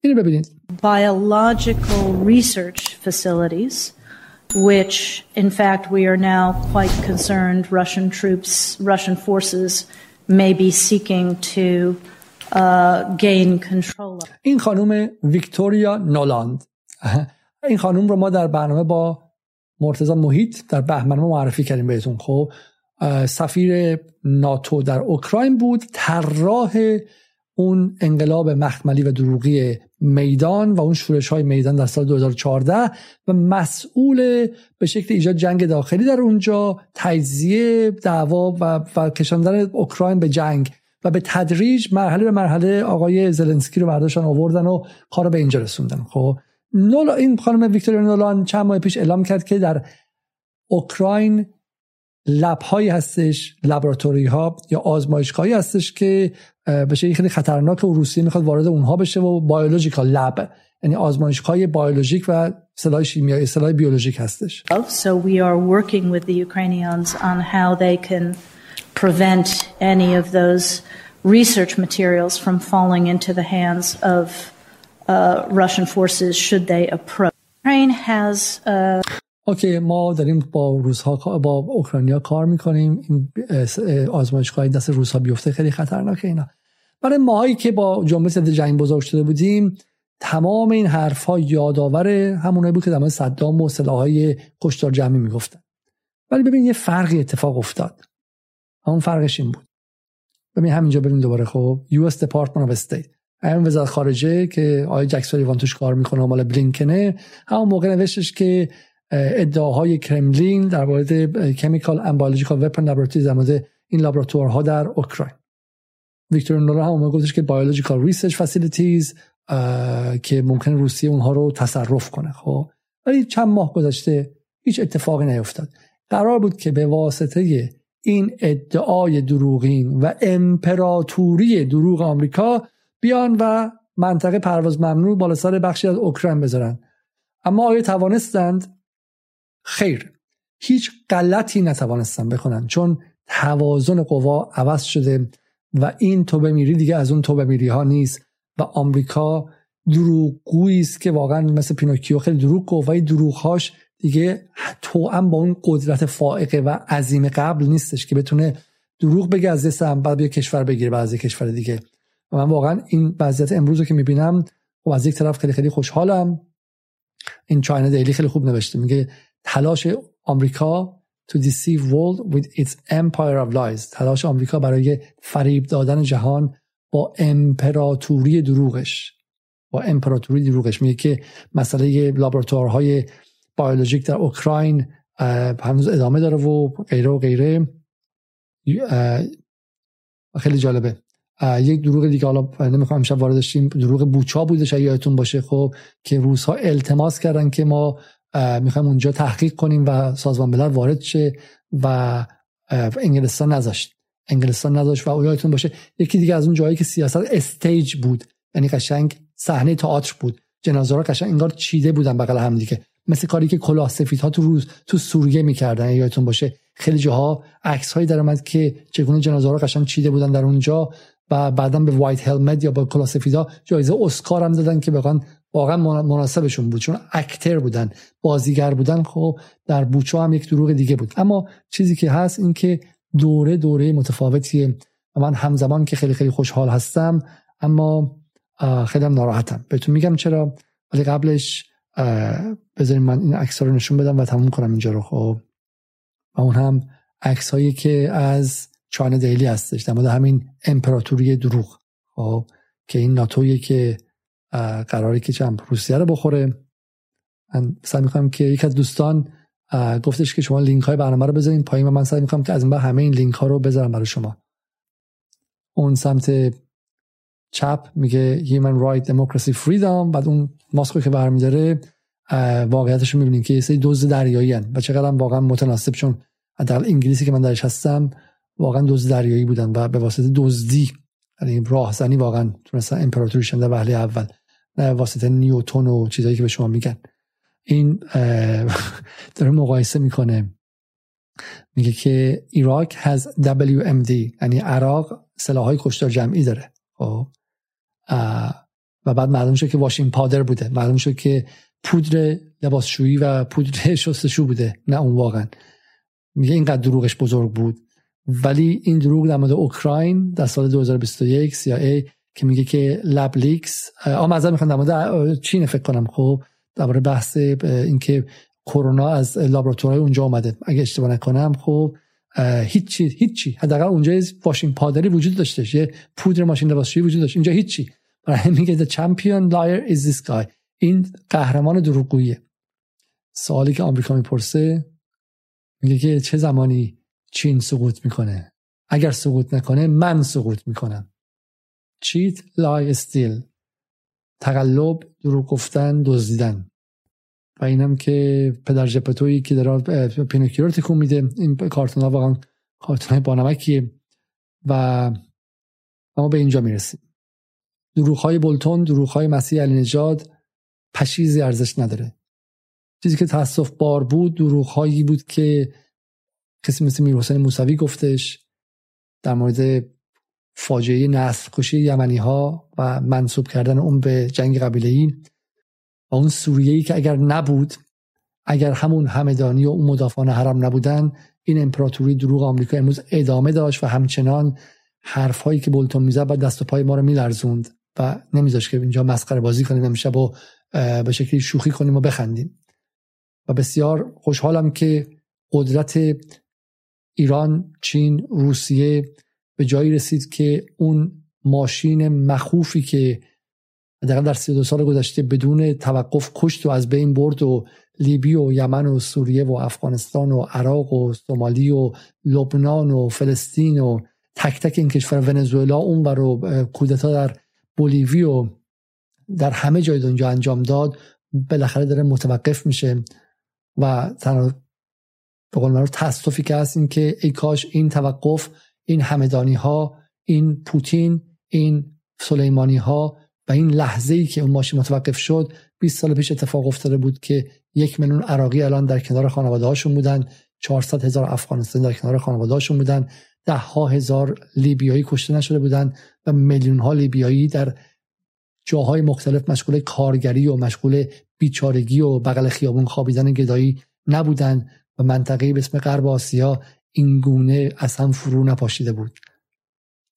اینو ببینید. Biological research facilities which in fact we are now quite concerned Russian troops, Russian forces may be seeking to uh, gain control of. این خانم ویکتوریا نولاند. این خانم رو ما در برنامه با مرتضی محیط در بهمن معرفی کردیم بهتون. خب سفیر ناتو در اوکراین بود طراح اون انقلاب مخملی و دروغی میدان و اون شورش های میدان در سال 2014 و مسئول به شکل ایجاد جنگ داخلی در اونجا تجزیه دعوا و, و کشاندن اوکراین به جنگ و به تدریج مرحله به مرحله آقای زلنسکی رو برداشتن آوردن و کار به اینجا رسوندن. خب نولا این خانم ویکتوریا نولان چند ماه پیش اعلام کرد که در اوکراین لب هایی هستش لابراتوری ها یا آزمایشگاهی هستش که بشه خیلی خطرناک و روسیه می‌خواد وارد اونها بشه و بایولوژیکال لب یعنی آزمایشگاه بیولوژیک و سلاح شیمیایی سلاح بیولوژیک هستش. So we are working with the Ukrainians on how they can prevent any of those research materials from falling into the hands of Russian forces should they approach. Ukraine has uh... اوکی ما داریم با روزها با اوکراینیا کار می‌کنیم. این آزمایشگاه دست روزها بیفته خیلی خطرناکه اینا. برای ماهایی که با جنبش ضد جنگ بزرگ شده بودیم تمام این حرف ها یادآور همونایی بود که در صدام و سلاحهای کشتار جمعی می‌گفتن. ولی ببین یه فرقی اتفاق افتاد. همون فرقش این بود. ببین همینجا ببین دوباره خب. US Department of State. همون وزارت خارجه که آقای جک سالیوان کار می‌کنه مال بلینکنه همون موقع نوشتش که ادعاهای کرملین در مورد کمیکال اند بیولوژیکال وپن لابراتوری در مورد این لابراتوارها در اوکراین. ویکتوریا نولاند هم گفتش که biological research facilities که ممکن روسیه اونها رو تصرف کنه. خب ولی چند ماه گذشته هیچ اتفاقی نیفتاد. قرار بود که به واسطه این ادعای دروغین و امپراتوری دروغ آمریکا بیان و منطقه پرواز ممنوع بالا سر بخشی از اوکراین بذارن. اما آیا توانستند؟ خیر. هیچ غلطی نتوانستن بکنن چون توازن قوا عوض شده و این تو بمیری دیگه از اون تو بمیری ها نیست و آمریکا دروغگویی است که واقعا مثل پینوکیو خیلی دروغ گفت و دروغهاش دیگه هم با اون قدرت فائقه و عظیم قبل نیستش که بتونه دروغ بگه از دست هم بعد بیا کشور بگیره بعضی کشور دیگه. و من واقعا این وضعیت امروز رو که می‌بینم و از یک طرف خیلی خیلی خوشحالم. این چاینا دیلی خیلی خوب نوشته میگه تلاش آمریکا to deceive world with its empire of lies. تلاش آمریکا برای فریب دادن جهان با امپراتوری دروغش. با امپراتوری دروغش. میگه که مسئله لابراتوارهای بیولوژیک در اوکراین هنوز ادامه داره و غیره و غیره. خیلی جالبه. یک دروغ دیگه حالا نمی‌خوام امشب وارد داشتیم دروغ بوچا بوده شاید یادتون باشه خب که روزها التماس کردن که ما می‌خوایم اونجا تحقیق کنیم و سازمان ملل وارد شه و انگلستان نذاشت. انگلستان نذاشت و یادتون باشه یکی دیگه از اون جایی که سیاست استیج بود یعنی قشنگ صحنه تئاتر بود. جنازه ها قشنگ انگار چیده بودن بغل هم دیگه. مثل کاری که کلاه سفیدها تو روز تو سوریه می‌کردن یادتون باشه. خیلی جاها عکس هایی در که چگونه جنازه ها قشنگ چیده بودن در اونجا. و بعدا به وایت هلمت یا با کلاه سفیدا جایزه اسکار هم دادن که بقان واقعا مناسبشون بود چون اکتر بودن بازیگر بودن خب در بوچو هم یک دروغ دیگه بود. اما چیزی که هست این که دوره دوره متفاوتیه. و من همزمان که خیلی خیلی خوشحال هستم اما خیلی هم ناراحتم. بهتون میگم چرا؟ ولی قبلش بذاریم من این عکس رو نشون بدم و تموم کنم اینجا رو. خب و اون هم عکس هایی که از چانه دیلی هستش در مورد همین امپراتوری دروغ خب که این ناتویی که قراری که چند روسیه رو بخوره. من سعی می‌کنم که یک از دوستان گفتش که شما لینک های برنامه رو بذارین پایین و من سعی می‌کنم که از این همه این لینک ها رو بذارم برای شما. اون سمت چپ میگه Human Right Democracy Freedom بعد اون ماسکو که برمیداره واقعیتش رو می‌بینین که یه سری دوز دریایی هن و چقدر واقعا متناسب چون حداقل انگلیسی که من درش هستم واقعا دوز دریایی بودن و به واسطه دزدی یعنی راهزنی واقعا تونستن امپراتوری شدن در وهله اول نه واسطه نیوتون و چیزایی که به شما میگن. این *laughs* داره مقایسه می‌کنه. میگه که ایراک has WMD یعنی عراق سلاحهای کشتار جمعی داره. خب. و بعد معلوم شد که واشین پادر بوده. معلوم شد که پودر لباسشویی و پودر *laughs* شستشو بوده. نه اون واقعا. میگه اینقدر دروغش بزرگ بود. ولی این دروغ در مورد اوکراین در سال 2021 CIA که میگه که لب لیکس آ معذرت می‌خوام در مورد چین فکر کنم. خب در بحث اینکه کرونا از لابراتوارهای اونجا اومده. اگه اشتباه نکنم خب هیچی هیچی حداقل اونجا واشین پادری وجود داشته. یه پودر ماشین لباسشویی وجود داشت اینجا هیچی برای میگه the champion liar is this guy. این قهرمان دروغگویه سوالی که آمریکا می‌پرسه میگه که چه زمانی چین سقوط می‌کنه. اگر سقوط نکنه من سقوط می‌کنم. cheat lie steal. تقلب دروغ گفتن دزدیدن. و اینم که پدر ژپتویی که داره پینوکیو رو تکون میده. این کارتون ها واقعا کارتون های بانمکیه. و اما به اینجا می‌رسیم. دروغ های بولتون دروغ های مسیح علی نجاد پشیزی ارزش نداره. چیزی که تاسف بار بود دروغ هایی بود که کسی مثل میر حسین موسوی گفتش در مورد فاجعه نسل کشی یمنی ها و منصوب کردن اون به جنگ قبیله ای و اون سوریه ای که اگر نبود اگر همون همدانی و اون مدافعان حرم نبودن این امپراتوری دروغ آمریکا امروز ادامه داشت و همچنان حرف هایی که بولتون می‌زد بعد دست و پای ما رو میلرزوند و نمیذاشت که اینجا مسخره بازی کنیم امشب و به شکلی شوخی کنیم و بخندیم. و بسیار خوشحالم که قدرت ایران چین روسیه به جایی رسید که اون ماشین مخوفی که حداقل در 32 سال گذشته بدون توقف کشت و از بین برد و لیبی و یمن و سوریه و افغانستان و عراق و سومالی و لبنان و فلسطین و تک تک این کشور ونزوئلا اون و کودتا در بولیوی و در همه جای دنیا انجام داد بالاخره داره متوقف میشه و تنها به قول تاسفی که هست این که ای کاش این توقف این همدانی ها این پوتین این سلیمانی ها و این لحظه ای که اون ماشین متوقف شد 20 سال پیش اتفاق افتاده بود که یک میلیون عراقی الان در کنار خانواده هاشون بودن 400 هزار افغانستانی در کنار خانواده هاشون بودن ده ها هزار لیبیایی کشته نشده بودن و میلیون ها لیبیایی در جاهای مختلف مشغول کارگری و مشغول بیچارگی و بغل خیابون خوابیدن گدایی نبودن. و منطقه به اسم غرب آسیا این گونه اصلا فرو نپاشیده بود.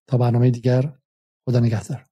تا برنامه دیگر خدا نگهدار.